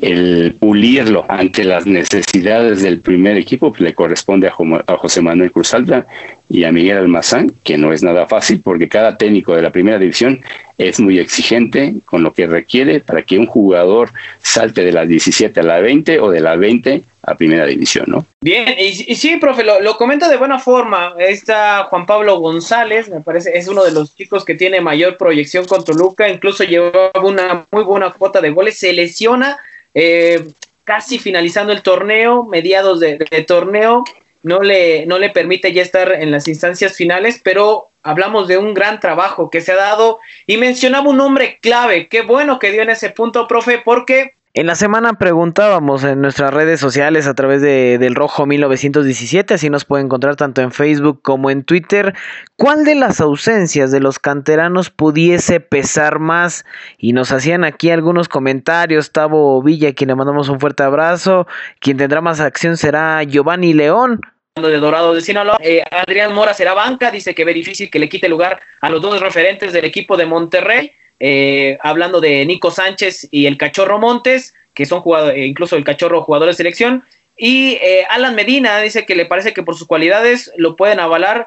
el pulirlo ante las necesidades del primer equipo pues, le corresponde a, José Manuel Cruzalta y a Miguel Almazán, que no es nada fácil porque cada técnico de la primera división es muy exigente con lo que requiere para que un jugador salte de las 17 a la 20 o de la 20 a primera división, ¿no? Bien, y, sí, profe, lo, lo, comenta de buena forma. Está Juan Pablo González, me parece, es uno de los chicos que tiene mayor proyección con Toluca, incluso llevaba una muy buena cuota de goles, se lesiona eh, casi finalizando el torneo, mediados de, torneo, no le, no le permite ya estar en las instancias finales, pero hablamos de un gran trabajo que se ha dado. Y mencionaba un nombre clave, qué bueno que dio en ese punto, profe, porque en la semana preguntábamos en nuestras redes sociales a través de del Rojo 1917, así nos puede encontrar tanto en Facebook como en Twitter, cuál de las ausencias de los canteranos pudiese pesar más. Y nos hacían aquí algunos comentarios. Tavo Villa, quien le mandamos un fuerte abrazo. Quien tendrá más acción será Giovanni León, de Dorado de Sinaloa. Eh, Adrián Mora será banca, dice que ve difícil que le quite lugar a los dos referentes del equipo de Monterrey. Eh, hablando de Nico Sánchez y el Cachorro Montes, que son eh, incluso el Cachorro jugador de selección. Y eh, Alan Medina dice que le parece que por sus cualidades lo pueden avalar,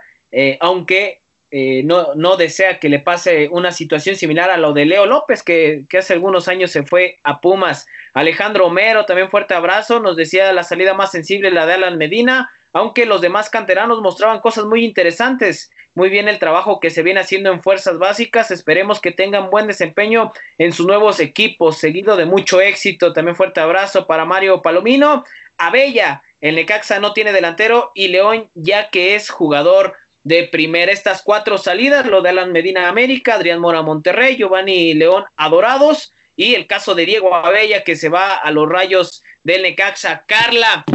aunque no, no, desea que le pase una situación similar a lo de Leo López, que, que, hace algunos años se fue a Pumas. Alejandro Homero, también fuerte abrazo, nos decía la salida más sensible, la de Alan Medina, aunque los demás canteranos mostraban cosas muy interesantes muy bien el trabajo que se viene haciendo en fuerzas básicas. Esperemos que tengan buen desempeño en sus nuevos equipos, seguido de mucho éxito. También fuerte abrazo para Mario Palomino. Abella, el Necaxa no tiene delantero y León ya que es jugador de primera. Estas cuatro salidas, lo de Alan Medina América, Adrián Mora Monterrey, Giovanni León Adorados y el caso de Diego Abella que se va a los rayos del Necaxa. Carla,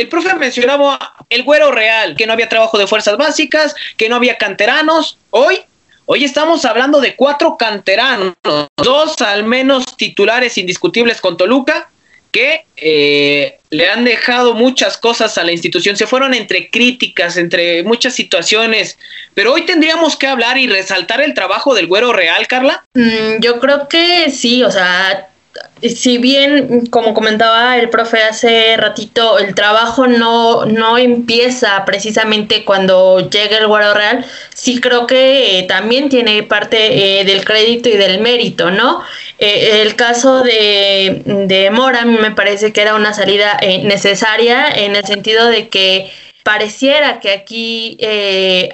el profe mencionaba el güero real, que no había trabajo de fuerzas básicas, que no había canteranos. Hoy, hoy estamos hablando de cuatro canteranos, dos al menos titulares indiscutibles con Toluca, que eh, le han dejado muchas cosas a la institución. Se fueron entre críticas, entre muchas situaciones. Pero hoy tendríamos que hablar y resaltar el trabajo del güero real, Carla. Mm, yo creo que sí, o sea, si bien, como comentaba el profe hace ratito, el trabajo no, no empieza precisamente cuando llega el Guaro Real, sí creo que eh, también tiene parte eh, del crédito y del mérito, ¿no? Eh, el caso de, de Mora me parece que era una salida necesaria en el sentido de que pareciera que aquí,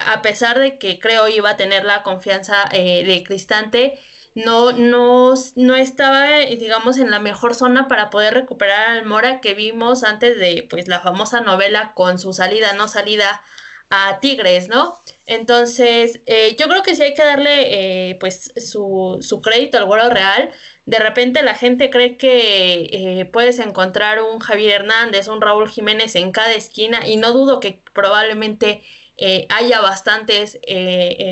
a pesar de que creo iba a tener la confianza de Cristante, no, no, no estaba, digamos, en la mejor zona para poder recuperar al Mora que vimos antes de pues la famosa novela con su salida, no salida a Tigres, ¿no? Entonces, eh, yo creo que sí hay que darle eh, pues su, su crédito al Güero Real. De repente la gente cree que eh, puedes encontrar un Javier Hernández, un Raúl Jiménez en cada esquina y no dudo que probablemente haya bastantes,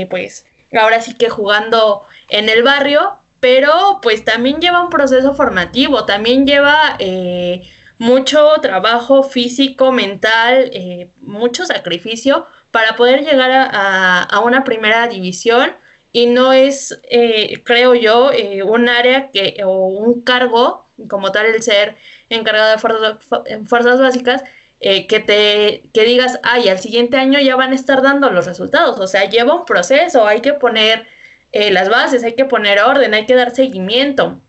pues ahora sí que jugando en el barrio, pero pues también lleva un proceso formativo, también lleva eh, mucho trabajo físico, mental, eh, mucho sacrificio para poder llegar a, una primera división. Y no es, eh, creo yo, un área que o un cargo como tal el ser encargado de fuerzas básicas que te que digas, ay, al siguiente año ya van a estar dando los resultados. O sea, lleva un proceso, hay que poner eh, las bases, hay que poner orden, hay que dar seguimiento.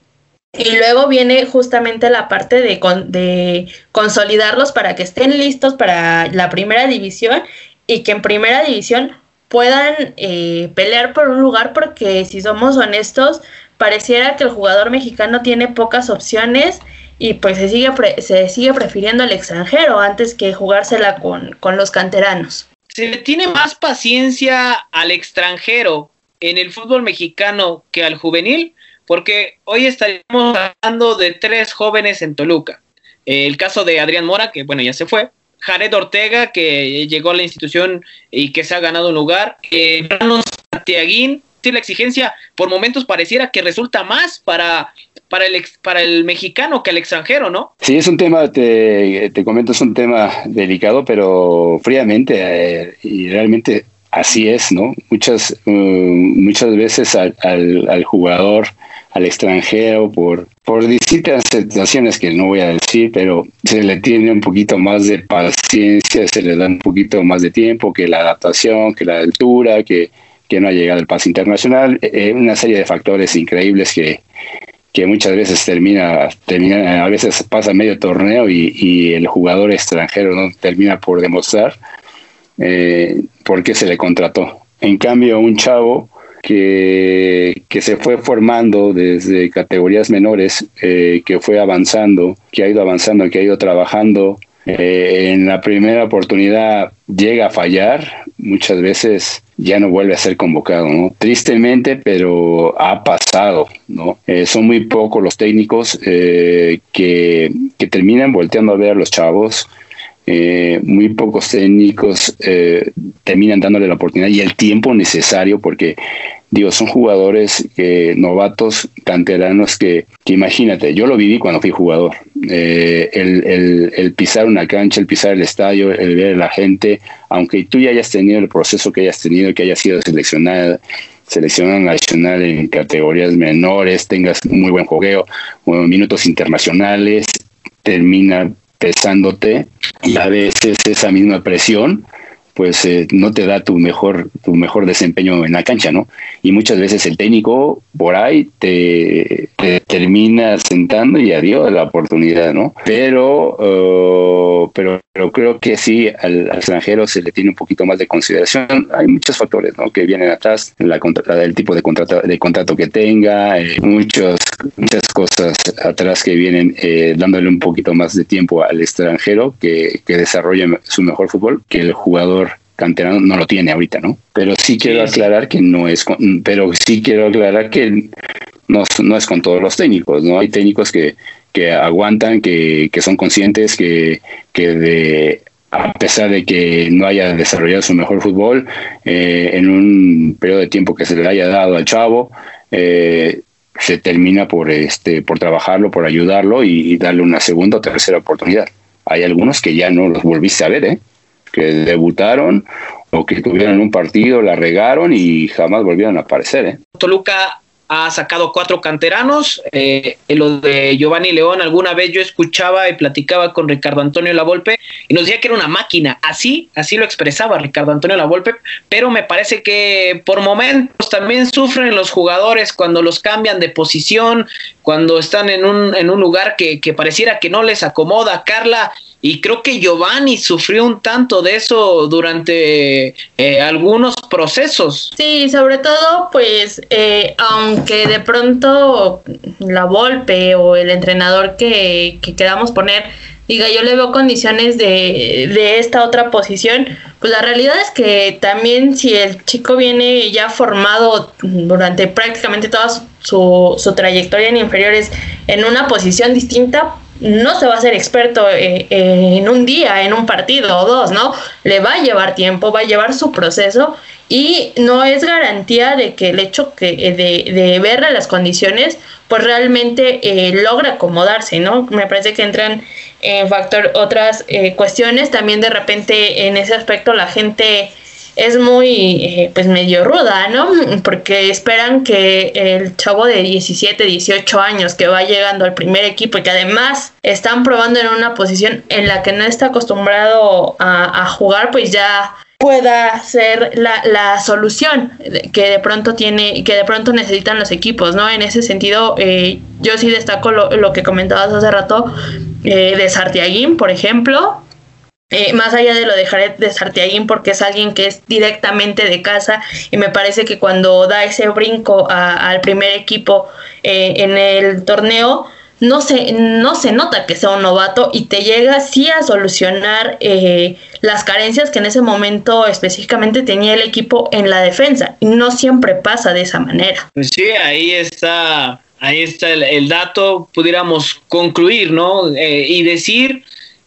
Y luego viene justamente la parte de, de consolidarlos para que estén listos para la primera división y que en primera división puedan eh, pelear por un lugar porque si somos honestos, pareciera que el jugador mexicano tiene pocas opciones y pues se sigue, se sigue prefiriendo el extranjero antes que jugársela con, con los canteranos. Se le tiene más paciencia al extranjero en el fútbol mexicano que al juvenil, porque hoy estaríamos hablando de tres jóvenes en Toluca. El caso de Adrián Mora, que bueno, ya se fue. Jared Ortega, que llegó a la institución y que se ha ganado un lugar. Eh, Santiaguín, la exigencia por momentos pareciera que resulta más para, para, el, para el mexicano que el extranjero, ¿no? Sí, es un tema, te, te comento, es un tema delicado, pero fríamente eh, y realmente así es, ¿no? Muchas, uh, muchas veces al, al, jugador, al extranjero, por, por distintas situaciones que no voy a decir, pero se le tiene un poquito más de paciencia, se le da un poquito más de tiempo que la adaptación, que la altura, que, que no ha llegado el pase internacional, eh, una serie de factores increíbles que, que muchas veces termina, termina, a veces pasa medio torneo y, el jugador extranjero no termina por demostrar eh, por qué se le contrató. En cambio, un chavo que, que se fue formando desde categorías menores, eh, que fue avanzando, que ha ido avanzando, que ha ido trabajando, eh, en la primera oportunidad llega a fallar, muchas veces ya no vuelve a ser convocado, ¿no? Tristemente, pero ha pasado, ¿no? Eh, son muy pocos los técnicos eh, que, que, terminan volteando a ver a los chavos. Eh, muy pocos técnicos terminan dándole la oportunidad y el tiempo necesario porque digo, son jugadores novatos, canteranos que, que, imagínate, yo lo viví cuando fui jugador, el, el, el, pisar una cancha, el pisar el estadio, el ver a la gente, aunque tú ya hayas tenido el proceso que hayas tenido, que hayas sido seleccionada, seleccionada nacional en categorías menores, tengas muy buen juego, minutos internacionales, termina pesándote y a veces esa misma presión pues eh, no te da tu mejor, tu mejor desempeño en la cancha, ¿no? Y muchas veces el técnico por ahí te, termina sentando y adiós la oportunidad, ¿no? Pero, uh, pero, pero creo que sí, al, extranjero se le tiene un poquito más de consideración. Hay muchos factores, ¿no? Que vienen atrás, la, del tipo de contrato, de contrato que tenga, eh, muchos, muchas cosas atrás que vienen eh, dándole un poquito más de tiempo al extranjero que, que desarrolle su mejor fútbol que el jugador canterano no lo tiene ahorita, ¿no? Pero sí quiero aclarar que no es, con, pero sí quiero aclarar que no, no es con todos los técnicos, ¿no? Hay técnicos que, que aguantan, que, que son conscientes, que, que de a pesar de que no haya desarrollado su mejor fútbol, eh, en un periodo de tiempo que se le haya dado al chavo, eh, se termina por este por trabajarlo, por ayudarlo y, y, darle una segunda o tercera oportunidad. Hay algunos que ya no los volviste a ver, ¿eh? Que debutaron o que tuvieron un partido, la regaron y jamás volvieron a aparecer. ¿eh? Toluca ha sacado cuatro canteranos. Eh, lo de Giovanni León, alguna vez yo escuchaba y platicaba con Ricardo Antonio Lavolpe y nos decía que era una máquina. Así, así lo expresaba Ricardo Antonio Lavolpe, pero me parece que por momentos también sufren los jugadores cuando los cambian de posición, cuando están en un, en un lugar que, que pareciera que no les acomoda. Carla, y creo que Giovanni sufrió un tanto de eso durante eh, algunos procesos. Sí, sobre todo, pues, eh, aunque de pronto la Volpe o el entrenador que, que queramos poner diga yo le veo condiciones de, de esta otra posición, pues la realidad es que también si el chico viene ya formado durante prácticamente toda su, su trayectoria en inferiores en una posición distinta, no se va a ser experto eh, eh, en un día, en un partido o dos, ¿no? Le va a llevar tiempo, va a llevar su proceso y no es garantía de que el hecho que, eh, de, de verle las condiciones, pues realmente logra acomodarse, ¿no? Me parece que entran en factor otras cuestiones, también de repente en ese aspecto la gente es muy, eh, pues medio ruda, ¿no? Porque esperan que el chavo de 17, 18 años que va llegando al primer equipo y que además están probando en una posición en la que no está acostumbrado a, jugar, pues ya pueda ser la, la, solución que de pronto tiene que de pronto necesitan los equipos no en ese sentido eh, yo sí destaco lo, lo, que comentabas hace rato eh, de Sartiaguín por ejemplo eh, más allá de lo de Jared de Sartiaguín, porque es alguien que es directamente de casa y me parece que cuando da ese brinco al primer equipo eh, en el torneo, no se, no se nota que sea un novato y te llega sí a solucionar eh, las carencias que en ese momento específicamente tenía el equipo en la defensa. Y no siempre pasa de esa manera. Pues sí, ahí está, ahí está el, dato, pudiéramos concluir, ¿no? y decir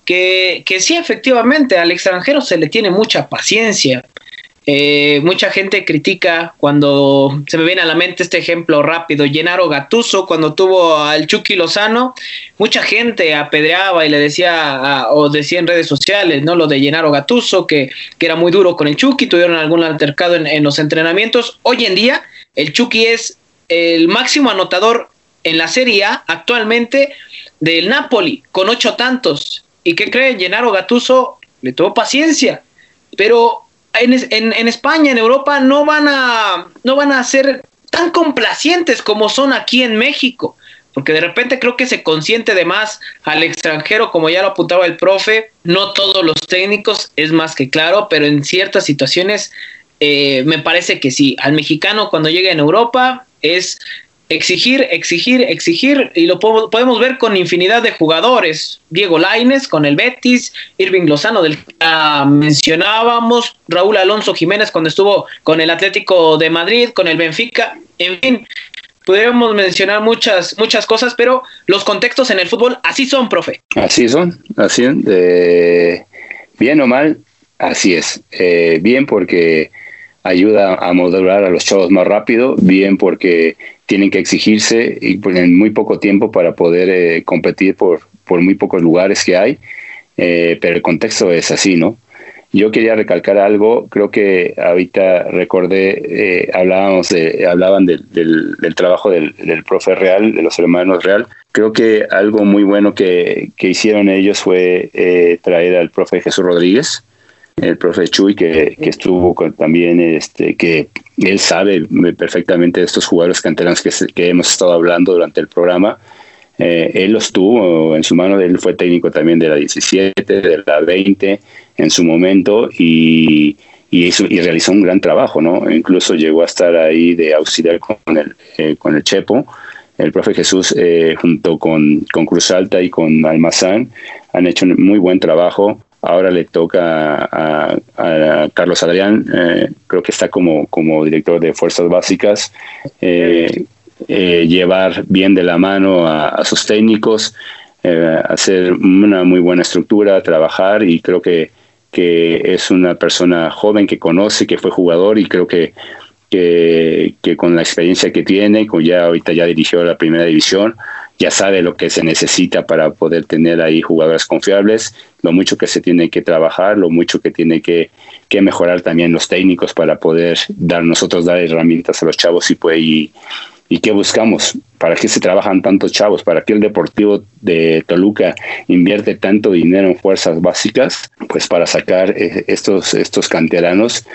que, que sí, efectivamente, al extranjero se le tiene mucha paciencia. Eh, mucha gente critica cuando se me viene a la mente este ejemplo rápido, Gennaro Gatuso cuando tuvo al Chucky Lozano, mucha gente apedreaba y le decía o decía en redes sociales, ¿no? Lo de Gennaro Gatuso, que, que era muy duro con el Chucky, tuvieron algún altercado en, en los entrenamientos. Hoy en día, el Chucky es el máximo anotador en la Serie A actualmente del Napoli, con ocho tantos. ¿Y qué creen? Gennaro Gatuso le tuvo paciencia, pero en, España, en Europa, no van, a, no van a ser tan complacientes como son aquí en México, porque de repente creo que se consiente de más al extranjero, como ya lo apuntaba el profe, no todos los técnicos, es más que claro, pero en ciertas situaciones eh, me parece que sí, al mexicano cuando llega en Europa es exigir, exigir, exigir, y lo podemos ver con infinidad de jugadores. Diego Laines con el Betis, Irving Lozano del que mencionábamos, Raúl Alonso Jiménez cuando estuvo con el Atlético de Madrid, con el Benfica, en fin. Podríamos mencionar muchas, muchas cosas, pero los contextos en el fútbol así son, profe. Así son, así eh, bien o mal, así es. Eh, bien porque ayuda a modular a los chavos más rápido, bien porque tienen que exigirse y pues, en muy poco tiempo para poder eh, competir por, por muy pocos lugares que hay, eh, pero el contexto es así, ¿no? Yo quería recalcar algo, creo que ahorita recordé, eh, hablábamos de, hablaban del, del, trabajo del, del, profe Real, de los hermanos Real. Creo que algo muy bueno que, que hicieron ellos fue traer al profe Jesús Rodríguez, el profe Chuy, que, que estuvo también, este, que él sabe perfectamente de estos jugadores canteranos que, que hemos estado hablando durante el programa. Eh, él los tuvo en su mano, él fue técnico también de la 17, de la 20 en su momento y, y, y realizó un gran trabajo, ¿no? Incluso llegó a estar ahí de auxiliar con el, eh, con el Chepo. El profe Jesús, eh, junto con, con Cruz Alta y con Almazán, han hecho un muy buen trabajo. Ahora le toca a, Carlos Adrián, eh, creo que está como, como director de Fuerzas Básicas, eh, eh, llevar bien de la mano a, sus técnicos, hacer una muy buena estructura, trabajar y creo que, que es una persona joven que conoce, que fue jugador y creo que, que, que con la experiencia que tiene, con ya ahorita ya dirigió la primera división, ya sabe lo que se necesita para poder tener ahí jugadores confiables, lo mucho que se tiene que trabajar, lo mucho que tiene que, mejorar también los técnicos para poder dar nosotros dar herramientas a los chavos y pues y, qué buscamos, para qué se trabajan tantos chavos, para qué el Deportivo de Toluca invierte tanto dinero en fuerzas básicas, pues para sacar eh, estos, estos canteranos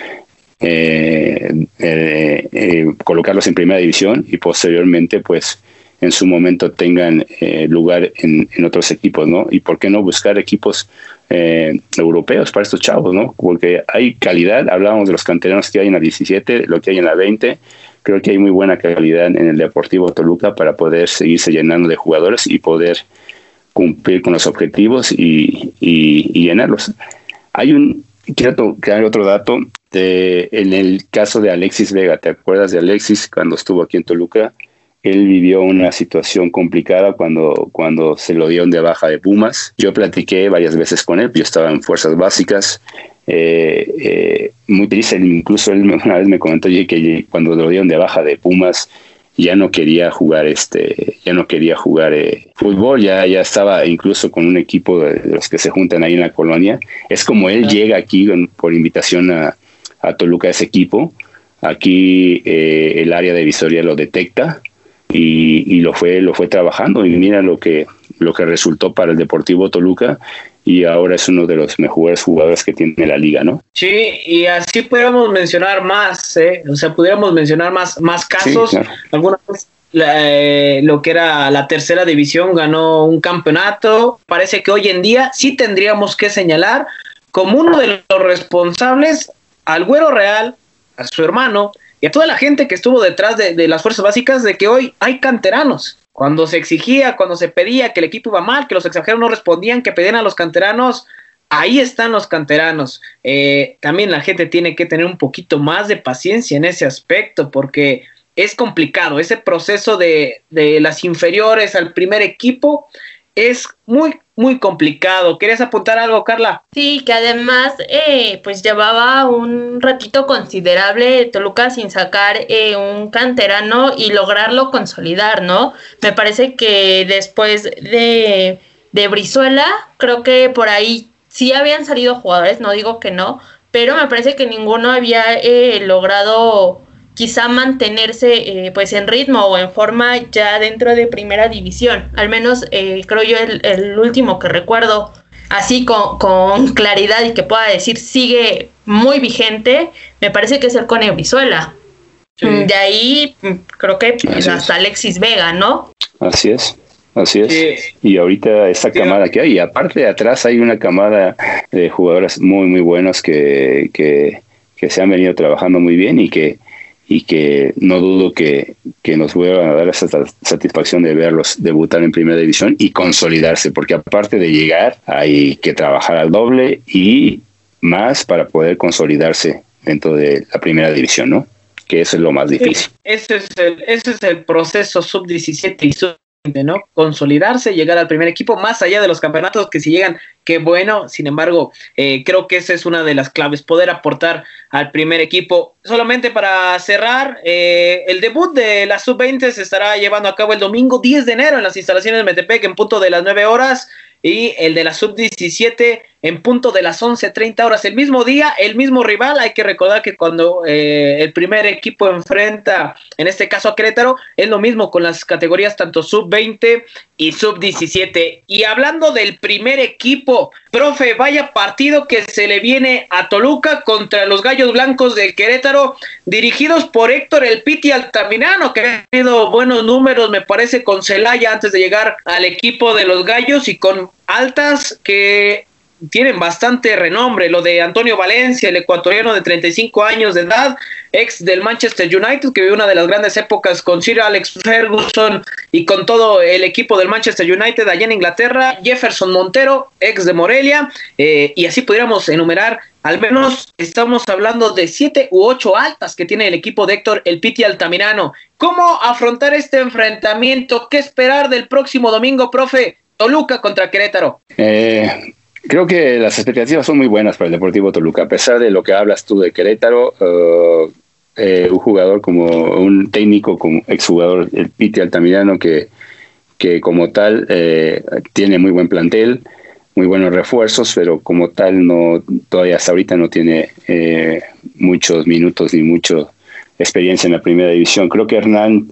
eh, eh, colocarlos en primera división y posteriormente pues en su momento tengan eh, lugar en, otros equipos, ¿no? Y por qué no buscar equipos eh, europeos para estos chavos, ¿no? Porque hay calidad, hablábamos de los canteranos que hay en la 17, lo que hay en la 20, creo que hay muy buena calidad en el Deportivo Toluca para poder seguirse llenando de jugadores y poder cumplir con los objetivos y, llenarlos. Hay un, quiero hay otro dato, de, en el caso de Alexis Vega, ¿te acuerdas de Alexis cuando estuvo aquí en Toluca? Él vivió una situación complicada cuando, cuando se lo dieron de baja de Pumas. Yo platiqué varias veces con él, yo estaba en fuerzas básicas. Eh, eh, muy triste, incluso él [laughs] una vez me comentó que cuando lo dieron de baja de Pumas ya no quería jugar este ya no quería jugar eh, fútbol ya ya estaba incluso con un equipo de, los que se juntan ahí en la colonia es como él llega aquí por invitación a, a Toluca ese equipo aquí el área de visoria lo detecta y, lo fue lo fue trabajando y mira lo que lo que resultó para el Deportivo Toluca y ahora es uno de los mejores jugadores que tiene la liga, ¿no? Sí, y así pudiéramos mencionar más, ¿eh? o sea, pudiéramos mencionar más, más casos. Algunas eh, lo que era la tercera división ganó un campeonato. Parece que hoy en día sí tendríamos que señalar como uno de los responsables al Güero Real, a su hermano, y a toda la gente que estuvo detrás de, las fuerzas básicas de que hoy hay canteranos. Cuando se exigía, cuando se pedía que el equipo iba mal, que los extranjeros no respondían, que pedían a los canteranos, ahí están los canteranos. Eh, también la gente tiene que tener un poquito más de paciencia en ese aspecto, porque es complicado. Ese proceso de, de las inferiores al primer equipo es muy muy complicado. ¿Querías apuntar algo, Carla? Sí, que además eh, pues llevaba un ratito considerable Toluca sin sacar eh, un canterano y lograrlo consolidar, ¿no? Me parece que después de, de Brizuela, creo que por ahí sí habían salido jugadores, no digo que no, pero me parece que ninguno había eh, logrado quizá mantenerse eh, pues en ritmo o en forma ya dentro de primera división. Al menos eh, creo yo el, último que recuerdo así con, [laughs] claridad y que pueda decir sigue muy vigente, me parece que es el Cone Brizuela. De ahí mm, creo que pues, hasta Alexis Vega, ¿no? Así es. Así es. Y ahorita esta camada que hay, y aparte de atrás hay una camada de jugadoras muy, muy buenas que, que, se han venido trabajando muy bien y que, y que no dudo que, que nos vuelvan a dar esa satisfacción de verlos debutar en primera división y consolidarse, porque aparte de llegar hay que trabajar al doble y más para poder consolidarse dentro de la primera división, ¿no? Que eso es lo más difícil. ese, es el, ese es el proceso sub-17 y sub ¿no? Consolidarse, llegar al primer equipo, más allá de los campeonatos que si llegan, qué bueno. Sin embargo, eh, creo que esa es una de las claves, poder aportar al primer equipo. Solamente para cerrar, eh, el debut de la sub-20 se estará llevando a cabo el domingo 10 de enero en las instalaciones de Metepec en punto de las 9 horas y el de la sub-17 en punto de las 11.30 horas. El mismo día, el mismo rival. Hay que recordar que cuando eh, el primer equipo enfrenta, en este caso a Querétaro, es lo mismo con las categorías tanto sub-20 y sub-17. Y hablando del primer equipo, profe, vaya partido que se le viene a Toluca contra los Gallos Blancos del Querétaro, dirigidos por Héctor El Piti Altamirano, que ha tenido buenos números, me parece, con Celaya antes de llegar al equipo de los Gallos y con altas que tienen bastante renombre. Lo de Antonio Valencia, el ecuatoriano de 35 años de edad, ex del Manchester United, que vivió una de las grandes épocas con Sir Alex Ferguson y con todo el equipo del Manchester United allá en Inglaterra. Jefferson Montero, ex de Morelia, eh, y así pudiéramos enumerar. Al menos estamos hablando de siete u ocho altas que tiene el equipo de Héctor El Piti Altamirano. ¿Cómo afrontar este enfrentamiento? ¿Qué esperar del próximo domingo, profe? Toluca contra Querétaro. Eh, Creo que las expectativas son muy buenas para el Deportivo Toluca, a pesar de lo que hablas tú de Querétaro, uh, eh, un jugador como un técnico, como exjugador, el Piti Altamirano, que, que como tal eh, tiene muy buen plantel, muy buenos refuerzos, pero como tal no todavía hasta ahorita no tiene eh, muchos minutos ni mucha experiencia en la primera división. Creo que Hernán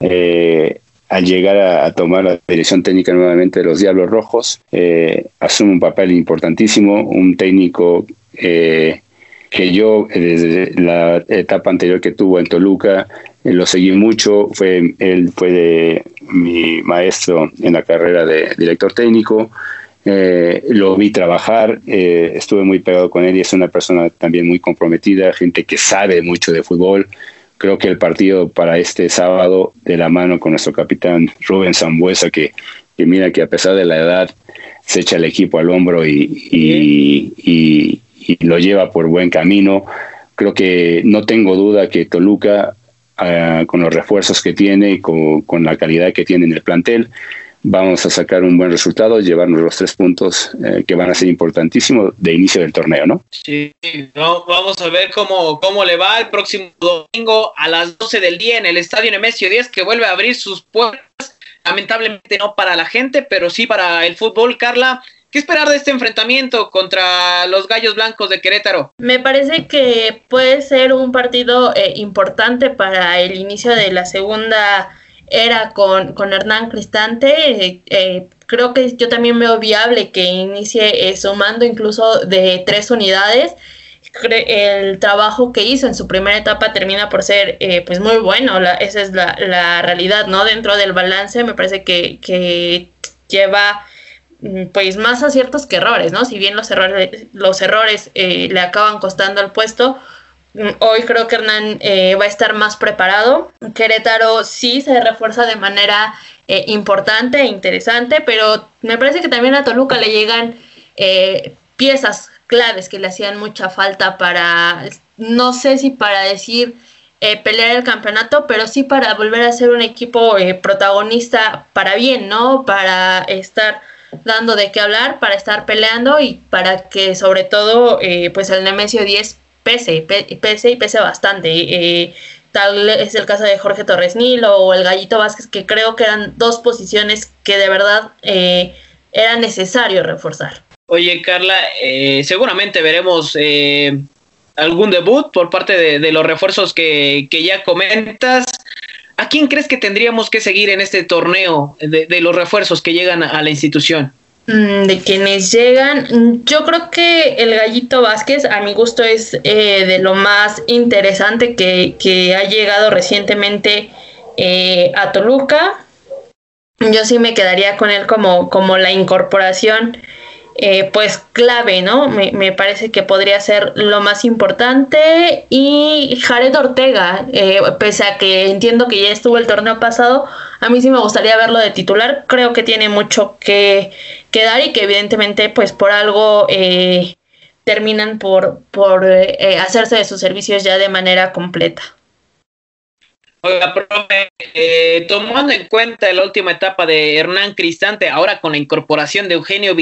eh, al llegar a, tomar la dirección técnica nuevamente de los Diablos Rojos, eh, asume un papel importantísimo, un técnico eh, que yo desde la etapa anterior que tuvo en Toluca eh, lo seguí mucho, fue él fue de, mi maestro en la carrera de director técnico, lo vi trabajar, estuve muy pegado con él y es una persona también muy comprometida, gente que sabe mucho de fútbol, creo que el partido para este sábado, de la mano con nuestro capitán Rubén Zambuesa, que, mira que a pesar de la edad se echa el equipo al hombro y, y, lo lleva por buen camino. Creo que no tengo duda que Toluca, ah, con los refuerzos que tiene y con la calidad que tiene en el plantel, vamos a sacar un buen resultado, llevarnos los tres puntos eh, que van a ser importantísimos de inicio del torneo, ¿no? Sí, vamos a ver cómo, cómo le va el próximo domingo a las 12 del día en el Estadio Nemesio 10, que vuelve a abrir sus puertas, lamentablemente no para la gente, pero sí para el fútbol, Carla. ¿Qué esperar de este enfrentamiento contra los Gallos Blancos de Querétaro? Me parece que puede ser un partido eh, importante para el inicio de la segunda era con, con Hernán Cristante. Eh, eh, creo que yo también veo viable que inicie eh, sumando incluso de tres unidades. El trabajo que hizo en su primera etapa termina por ser pues muy bueno, esa es la, la, realidad, ¿no? Dentro del balance me parece que, que lleva mm, pues más aciertos que errores, ¿no? Si bien los errores, los errores le acaban costando al puesto, Hoy creo que Hernán eh, va a estar más preparado. Querétaro sí se refuerza de manera eh, importante e interesante, pero me parece que también a Toluca le llegan eh, piezas claves que le hacían mucha falta para, no sé si para decir pelear el campeonato, pero sí para volver a ser un equipo protagonista para bien, ¿no? Para estar dando de qué hablar para estar peleando y para que sobre todo eh, pues el Nemesio 10 pese, pese y pese bastante. Eh, tal es el caso de Jorge Torres Nilo o el Gallito Vázquez, que creo que eran dos posiciones que de verdad eh, era necesario reforzar. Oye, Carla, eh, seguramente veremos algún debut por parte de, los refuerzos que, que, ya comentas. ¿A quién crees que tendríamos que seguir en este torneo de los refuerzos que llegan a la institución? Mm, de quienes llegan, yo creo que el Gallito Vázquez, a mi gusto, es eh, de lo más interesante que, ha llegado recientemente eh, a Toluca. Yo sí me quedaría con él como, como la incorporación eh, pues clave, ¿no? Me, me, parece que podría ser lo más importante. Y Jared Ortega, pese a que entiendo que ya estuvo el torneo pasado, a mí sí me gustaría verlo de titular. Creo que tiene mucho que, que dar y que evidentemente pues por algo eh, terminan por, por hacerse de sus servicios ya de manera completa. Oiga, profe, tomando en cuenta la última etapa de Hernán Cristante, ahora con la incorporación de Eugenio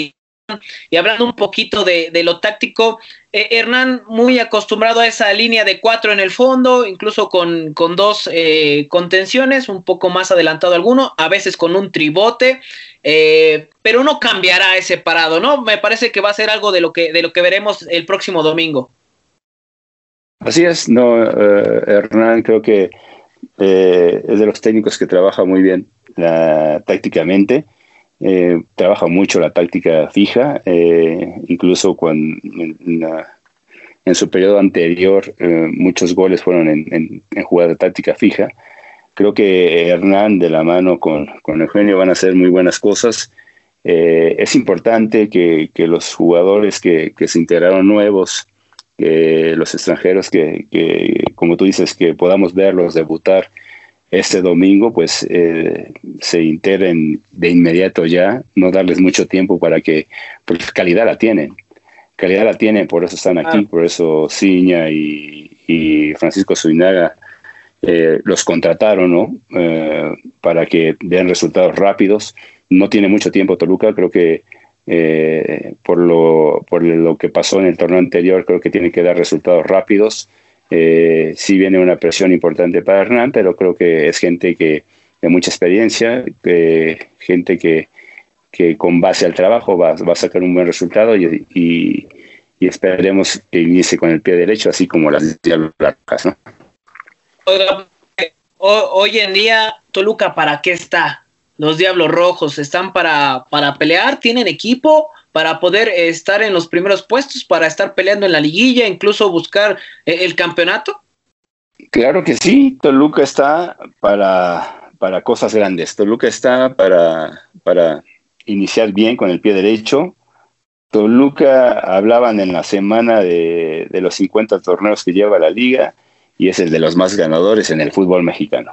y hablando un poquito de, lo táctico, eh, Hernán muy acostumbrado a esa línea de cuatro en el fondo, incluso con, dos eh, contenciones, un poco más adelantado alguno, a veces con un tribote, eh, pero no cambiará ese parado, ¿no? Me parece que va a ser algo de lo que, de lo que veremos el próximo domingo. Así es, no, Hernán creo que es de los técnicos que trabaja muy bien tácticamente eh, trabaja mucho la táctica fija, eh, incluso cuando en, su periodo anterior eh, muchos goles fueron en, en, jugada de táctica fija. Creo que Hernán de la mano con, con Eugenio van a hacer muy buenas cosas. es importante que, que, los jugadores que, que se integraron nuevos, los extranjeros que, que, como tú dices, que podamos verlos debutar este domingo, pues eh, se integren de inmediato ya, no darles mucho tiempo para que, pues calidad la tienen, calidad la tienen, por eso están aquí, por eso Ciña y, Francisco Suinaga eh, los contrataron, ¿no? Eh, para que den resultados rápidos. No tiene mucho tiempo Toluca, creo que por, lo, por lo que pasó en el torneo anterior, creo que tiene que dar resultados rápidos. Eh, sí viene una presión importante para Hernán, pero creo que es gente que de mucha experiencia, gente que, que, con base al trabajo va, va, a sacar un buen resultado y, y, esperaremos que inicie con el pie derecho, así como las blancas. ¿no? Hoy en día, Toluca, ¿para qué está? Los Diablos Rojos están para, para pelear, tienen equipo, para poder estar en los primeros puestos, para estar peleando en la liguilla, incluso buscar eh, el campeonato? Claro que sí, Toluca está para, para cosas grandes, Toluca está para, para iniciar bien con el pie derecho. Toluca hablaban en la semana de, de los 50 torneos que lleva la liga y es el de los más ganadores en el fútbol mexicano.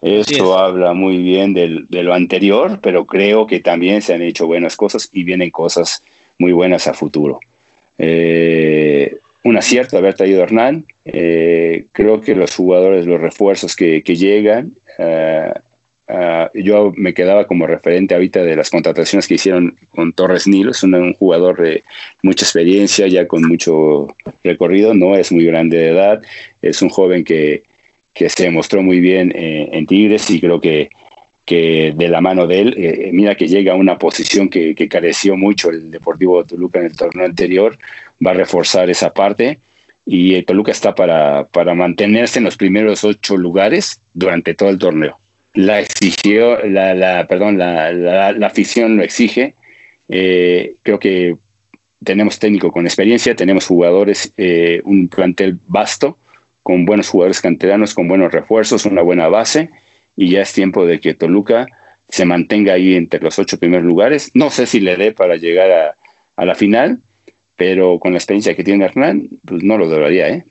Eso habla muy bien de lo anterior, pero creo que también se han hecho buenas cosas y vienen cosas muy buenas a futuro. Eh, un acierto haber traído a Hernán. Eh, creo que los jugadores, los refuerzos que, llegan, eh, yo me quedaba como referente ahorita de las contrataciones que hicieron con Torres Nilo. Es un, jugador de mucha experiencia, ya con mucho recorrido, no es muy grande de edad, es un joven que, que se mostró muy bien eh, en Tigres y creo que, que de la mano de él, eh, mira que llega a una posición que, careció mucho el Deportivo de Toluca en el torneo anterior, va a reforzar esa parte y Toluca está para, para mantenerse en los primeros ocho lugares durante todo el torneo. La exigió, la, la perdón, la, la, afición lo exige. Eh, creo que tenemos técnico con experiencia, tenemos jugadores, un plantel vasto con buenos jugadores canteranos, con buenos refuerzos, una buena base, y ya es tiempo de que Toluca se mantenga ahí entre los ocho primeros lugares. No sé si le dé para llegar a, la final, pero con la experiencia que tiene Hernán, pues no lo debería, ¿eh?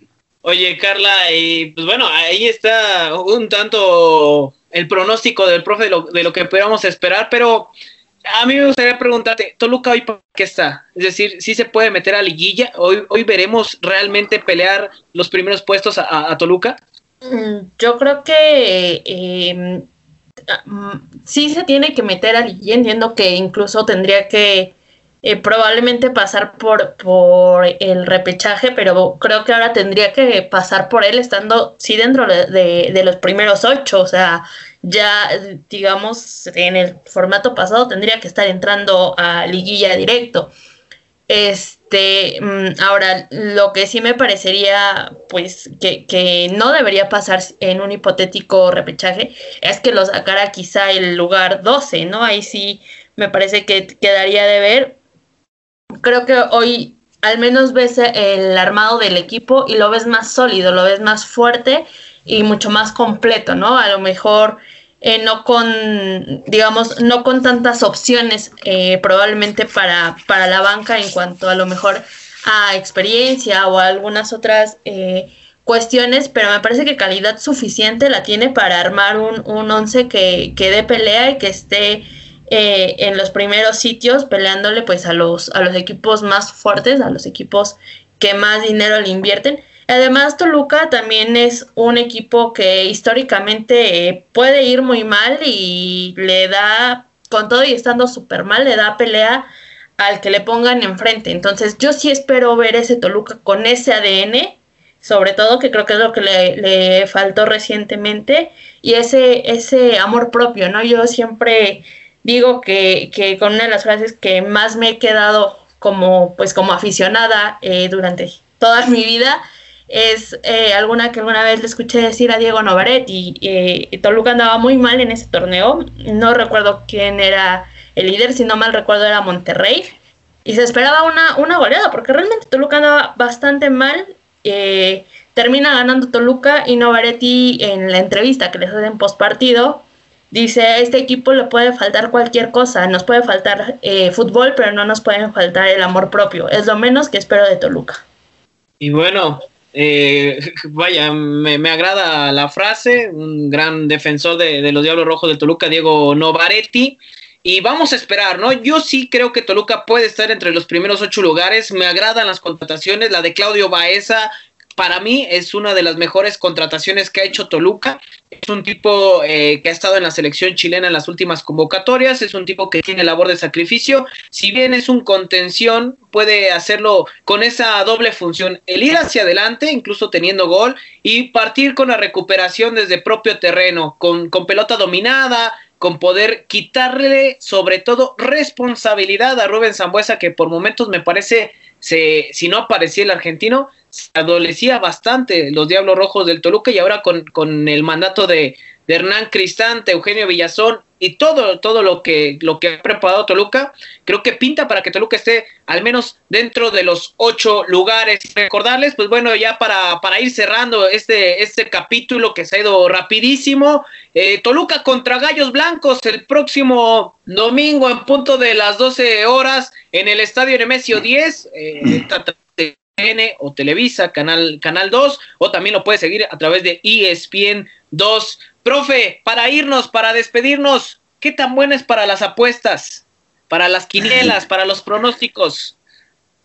Oye, Carla, y pues bueno, ahí está un tanto el pronóstico del profe de lo, de lo que podamos esperar, pero a mí me gustaría preguntarte, Toluca hoy para qué está? Es decir, si se puede meter a liguilla? ¿Hoy, hoy veremos realmente pelear los primeros puestos a, Toluca? Mm, yo creo que em, mm, sí se tiene que meter a y entiendo que incluso tendría que eh, probablemente pasar por, por el repechaje, pero creo que ahora tendría que pasar por él estando, sí, dentro de, de los primeros ocho, o sea, ya, digamos, en el formato pasado tendría que estar entrando a liguilla directo. Este, mm, ahora, lo que sí me parecería, pues, que, que, no debería pasar en un hipotético repechaje, es que lo sacara quizá el lugar 12, ¿no? Ahí sí me parece que quedaría de ver, creo que hoy al menos ves el armado del equipo y lo ves más sólido, lo ves más fuerte y mucho más completo, ¿no? A lo mejor eh, no con, digamos, no con tantas opciones eh, probablemente para, para la banca en cuanto a lo mejor a experiencia o a algunas otras eh, cuestiones, pero me parece que calidad suficiente la tiene para armar un, un once que, que dé pelea y que esté eh, en los primeros sitios peleándole pues a los, a los equipos más fuertes, a los equipos que más dinero le invierten. Además, Toluca también es un equipo que históricamente eh, puede ir muy mal y le da, con todo y estando súper mal, le da pelea al que le pongan enfrente. Entonces, yo sí espero ver ese Toluca con ese ADN, sobre todo, que creo que es lo que le, le faltó recientemente, y ese, ese amor propio, ¿no? Yo siempre digo que, que, con una de las frases que más me he quedado como, pues, como aficionada eh, durante toda mi vida es eh, alguna que alguna vez le escuché decir a Diego Novaret y eh, Toluca andaba muy mal en ese torneo. No recuerdo quién era el líder, si no mal recuerdo era Monterrey. Y se esperaba una, una goleada, porque realmente Toluca andaba bastante mal. termina ganando Toluca y Novaretti en la entrevista que les hacen post partido Dice, a este equipo le puede faltar cualquier cosa, nos puede faltar eh, fútbol, pero no nos puede faltar el amor propio. Es lo menos que espero de Toluca. Y bueno, eh, [laughs] vaya, me, agrada la frase, un gran defensor de, los Diablos Rojos de Toluca, Diego Novaretti. Y vamos a esperar, ¿no? Yo sí creo que Toluca puede estar entre los primeros ocho lugares. Me agradan las contrataciones. La de Claudio Baeza para mí es una de las mejores contrataciones que ha hecho Toluca. Es un tipo eh, que ha estado en la selección chilena en las últimas convocatorias, es un tipo que tiene labor de sacrificio. Si bien es un contención, puede hacerlo con esa doble función, el ir hacia adelante, incluso teniendo gol, y partir con la recuperación desde propio terreno, con, con pelota dominada, con poder quitarle sobre todo responsabilidad a Rubén Zambuesa, que por momentos me parece, se, si no aparecía el argentino, adolecía bastante los Diablos Rojos del Toluca y ahora con, con el mandato de, de, Hernán Cristante, Eugenio Villazón y todo, todo lo que, lo que ha preparado Toluca, creo que pinta para que Toluca esté al menos dentro de los ocho lugares. Recordarles, pues bueno, ya para, para ir cerrando este, este capítulo que se ha ido rapidísimo, eh, Toluca contra Gallos Blancos el próximo domingo en punto de las 12 horas en el Estadio Nemesio 10. Eh, [clears throat] o Televisa, Canal, Canal 2, o también lo puede seguir a través de ESPN 2. Profe, para irnos, para despedirnos, ¿qué tan buena es para las apuestas? Para las quinielas, para los pronósticos.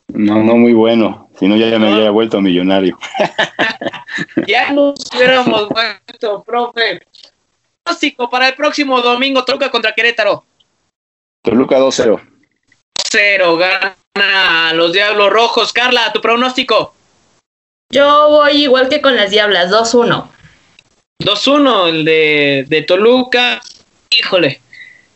No, no muy bueno. Si no, ya, me había vuelto millonario. [laughs] ya nos hubiéramos vuelto, profe. Pronóstico para el próximo domingo, Toluca contra Querétaro. Toluca 2-0. 0 gana los Diablos Rojos. Carla, tu pronóstico. Yo voy igual que con las Diablas, 2-1. 2-1 el de, de, Toluca. Híjole.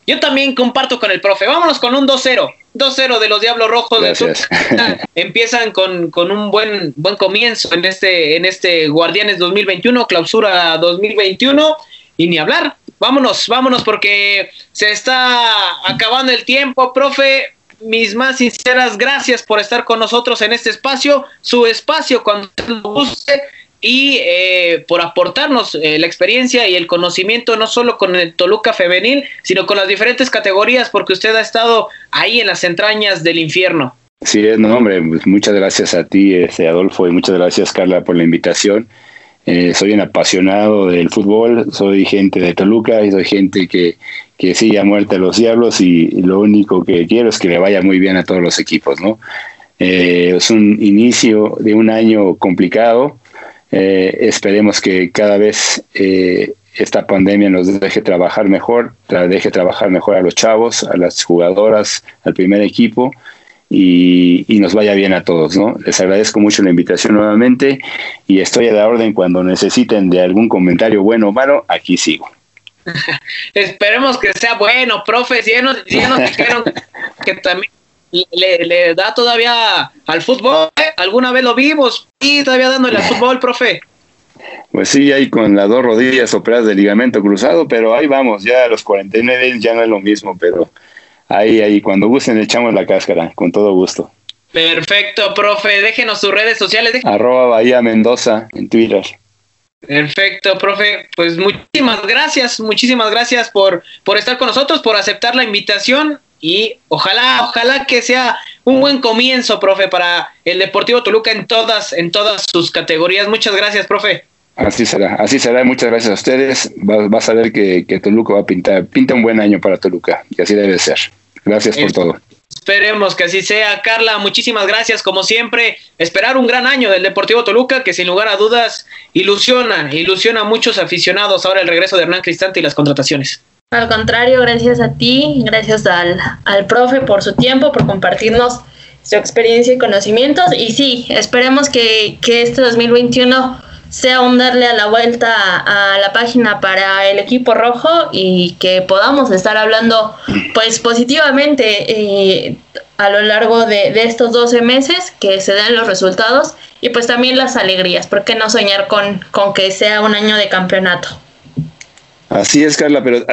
Yo también comparto con el profe. Vámonos con un 2-0. 2-0 de los Diablos Rojos de Toluca. Empiezan con, con, un buen, buen comienzo en este, en este Guardianes 2021, clausura 2021. Y ni hablar. Vámonos, vámonos porque se está acabando el tiempo, profe mis más sinceras gracias por estar con nosotros en este espacio, su espacio cuando lo guste y eh, por aportarnos eh, la experiencia y el conocimiento no solo con el Toluca femenil, sino con las diferentes categorías, porque usted ha estado ahí en las entrañas del infierno. Sí, no, hombre, pues muchas gracias a ti, este, Adolfo, y muchas gracias, Carla, por la invitación. Eh, soy un apasionado del fútbol, soy gente de Toluca y soy gente que que sigue a muerte a los diablos y, lo único que quiero es que le vaya muy bien a todos los equipos, ¿no? Eh, es un inicio de un año complicado. Eh, esperemos que cada vez eh, esta pandemia nos deje trabajar mejor, deje trabajar mejor a los chavos, a las jugadoras, al primer equipo y, nos vaya bien a todos, ¿no? Les agradezco mucho la invitación nuevamente y estoy a la orden cuando necesiten de algún comentario bueno o malo, aquí sigo. [laughs] Esperemos que sea bueno, profe, ya nos, dijeron [laughs] que también le, da todavía al fútbol, ¿eh? alguna vez lo vimos y todavía dándole al fútbol, profe. Pues sí, ahí con las dos rodillas operadas de ligamento cruzado, pero ahí vamos, ya a los 49 ya no es lo mismo, pero Ahí, ahí, cuando gusten echamos la cáscara, con todo gusto. Perfecto, profe. Déjenos sus redes sociales. Arroba Bahía Mendoza en Twitter. Perfecto, profe. Pues muchísimas gracias, muchísimas gracias por, por estar con nosotros, por aceptar la invitación y ojalá, ojalá que sea un buen comienzo, profe, para el Deportivo Toluca en todas, en todas sus categorías. Muchas gracias, profe. Así será, así será. Muchas gracias a ustedes. Vas, a ver que, que Toluca va a pintar, pinta un buen año para Toluca y así debe ser. Gracias por todo. Esperemos que así sea. Carla, muchísimas gracias. Como siempre, esperar un gran año del Deportivo Toluca, que sin lugar a dudas ilusiona, ilusiona a muchos aficionados ahora el regreso de Hernán Cristante y las contrataciones. Al contrario, gracias a ti, gracias al, al profe por su tiempo, por compartirnos su experiencia y conocimientos. Y sí, esperemos que, que este 2021 sea un darle a la vuelta a, la página para el equipo rojo y que podamos estar hablando pues positivamente eh, a lo largo de, estos 12 meses, que se den los resultados y pues también las alegrías, ¿por qué no soñar con, con que sea un año de campeonato? Así es, Carla, pero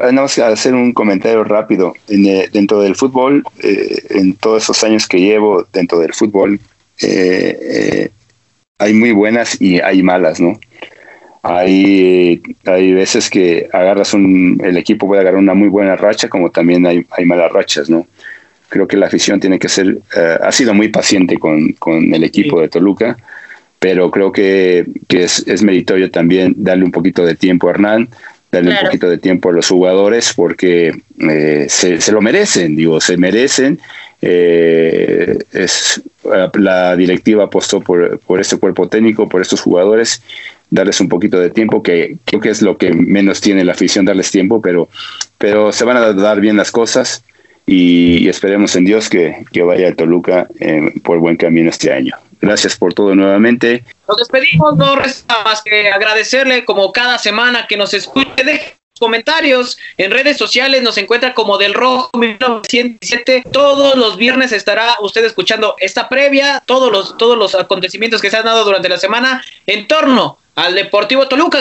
vamos a hacer un comentario rápido. En, dentro del fútbol, eh, en todos esos años que llevo dentro del fútbol, eh, hay muy buenas y hay malas, ¿no? Hay, hay veces que agarras un, el equipo puede agarrar una muy buena racha, como también hay, hay malas rachas, ¿no? Creo que la afición tiene que ser, eh, ha sido muy paciente con, con el equipo de Toluca, pero creo que, que es, es, meritorio también darle un poquito de tiempo a Hernán, darle un poquito de tiempo a los jugadores, porque eh, se, se, lo merecen, digo, se merecen eh, es, la directiva apostó por, por este cuerpo técnico, por estos jugadores, darles un poquito de tiempo, que creo que es lo que menos tiene la afición, darles tiempo, pero, pero se van a dar bien las cosas y, esperemos en Dios que, que vaya a Toluca eh, por buen camino este año. Gracias por todo nuevamente. Nos despedimos, no resta más que agradecerle como cada semana que nos escuche comentarios en redes sociales nos encuentra como del rojo 1907 todos los viernes estará usted escuchando esta previa todos los todos los acontecimientos que se han dado durante la semana en torno al Deportivo Toluca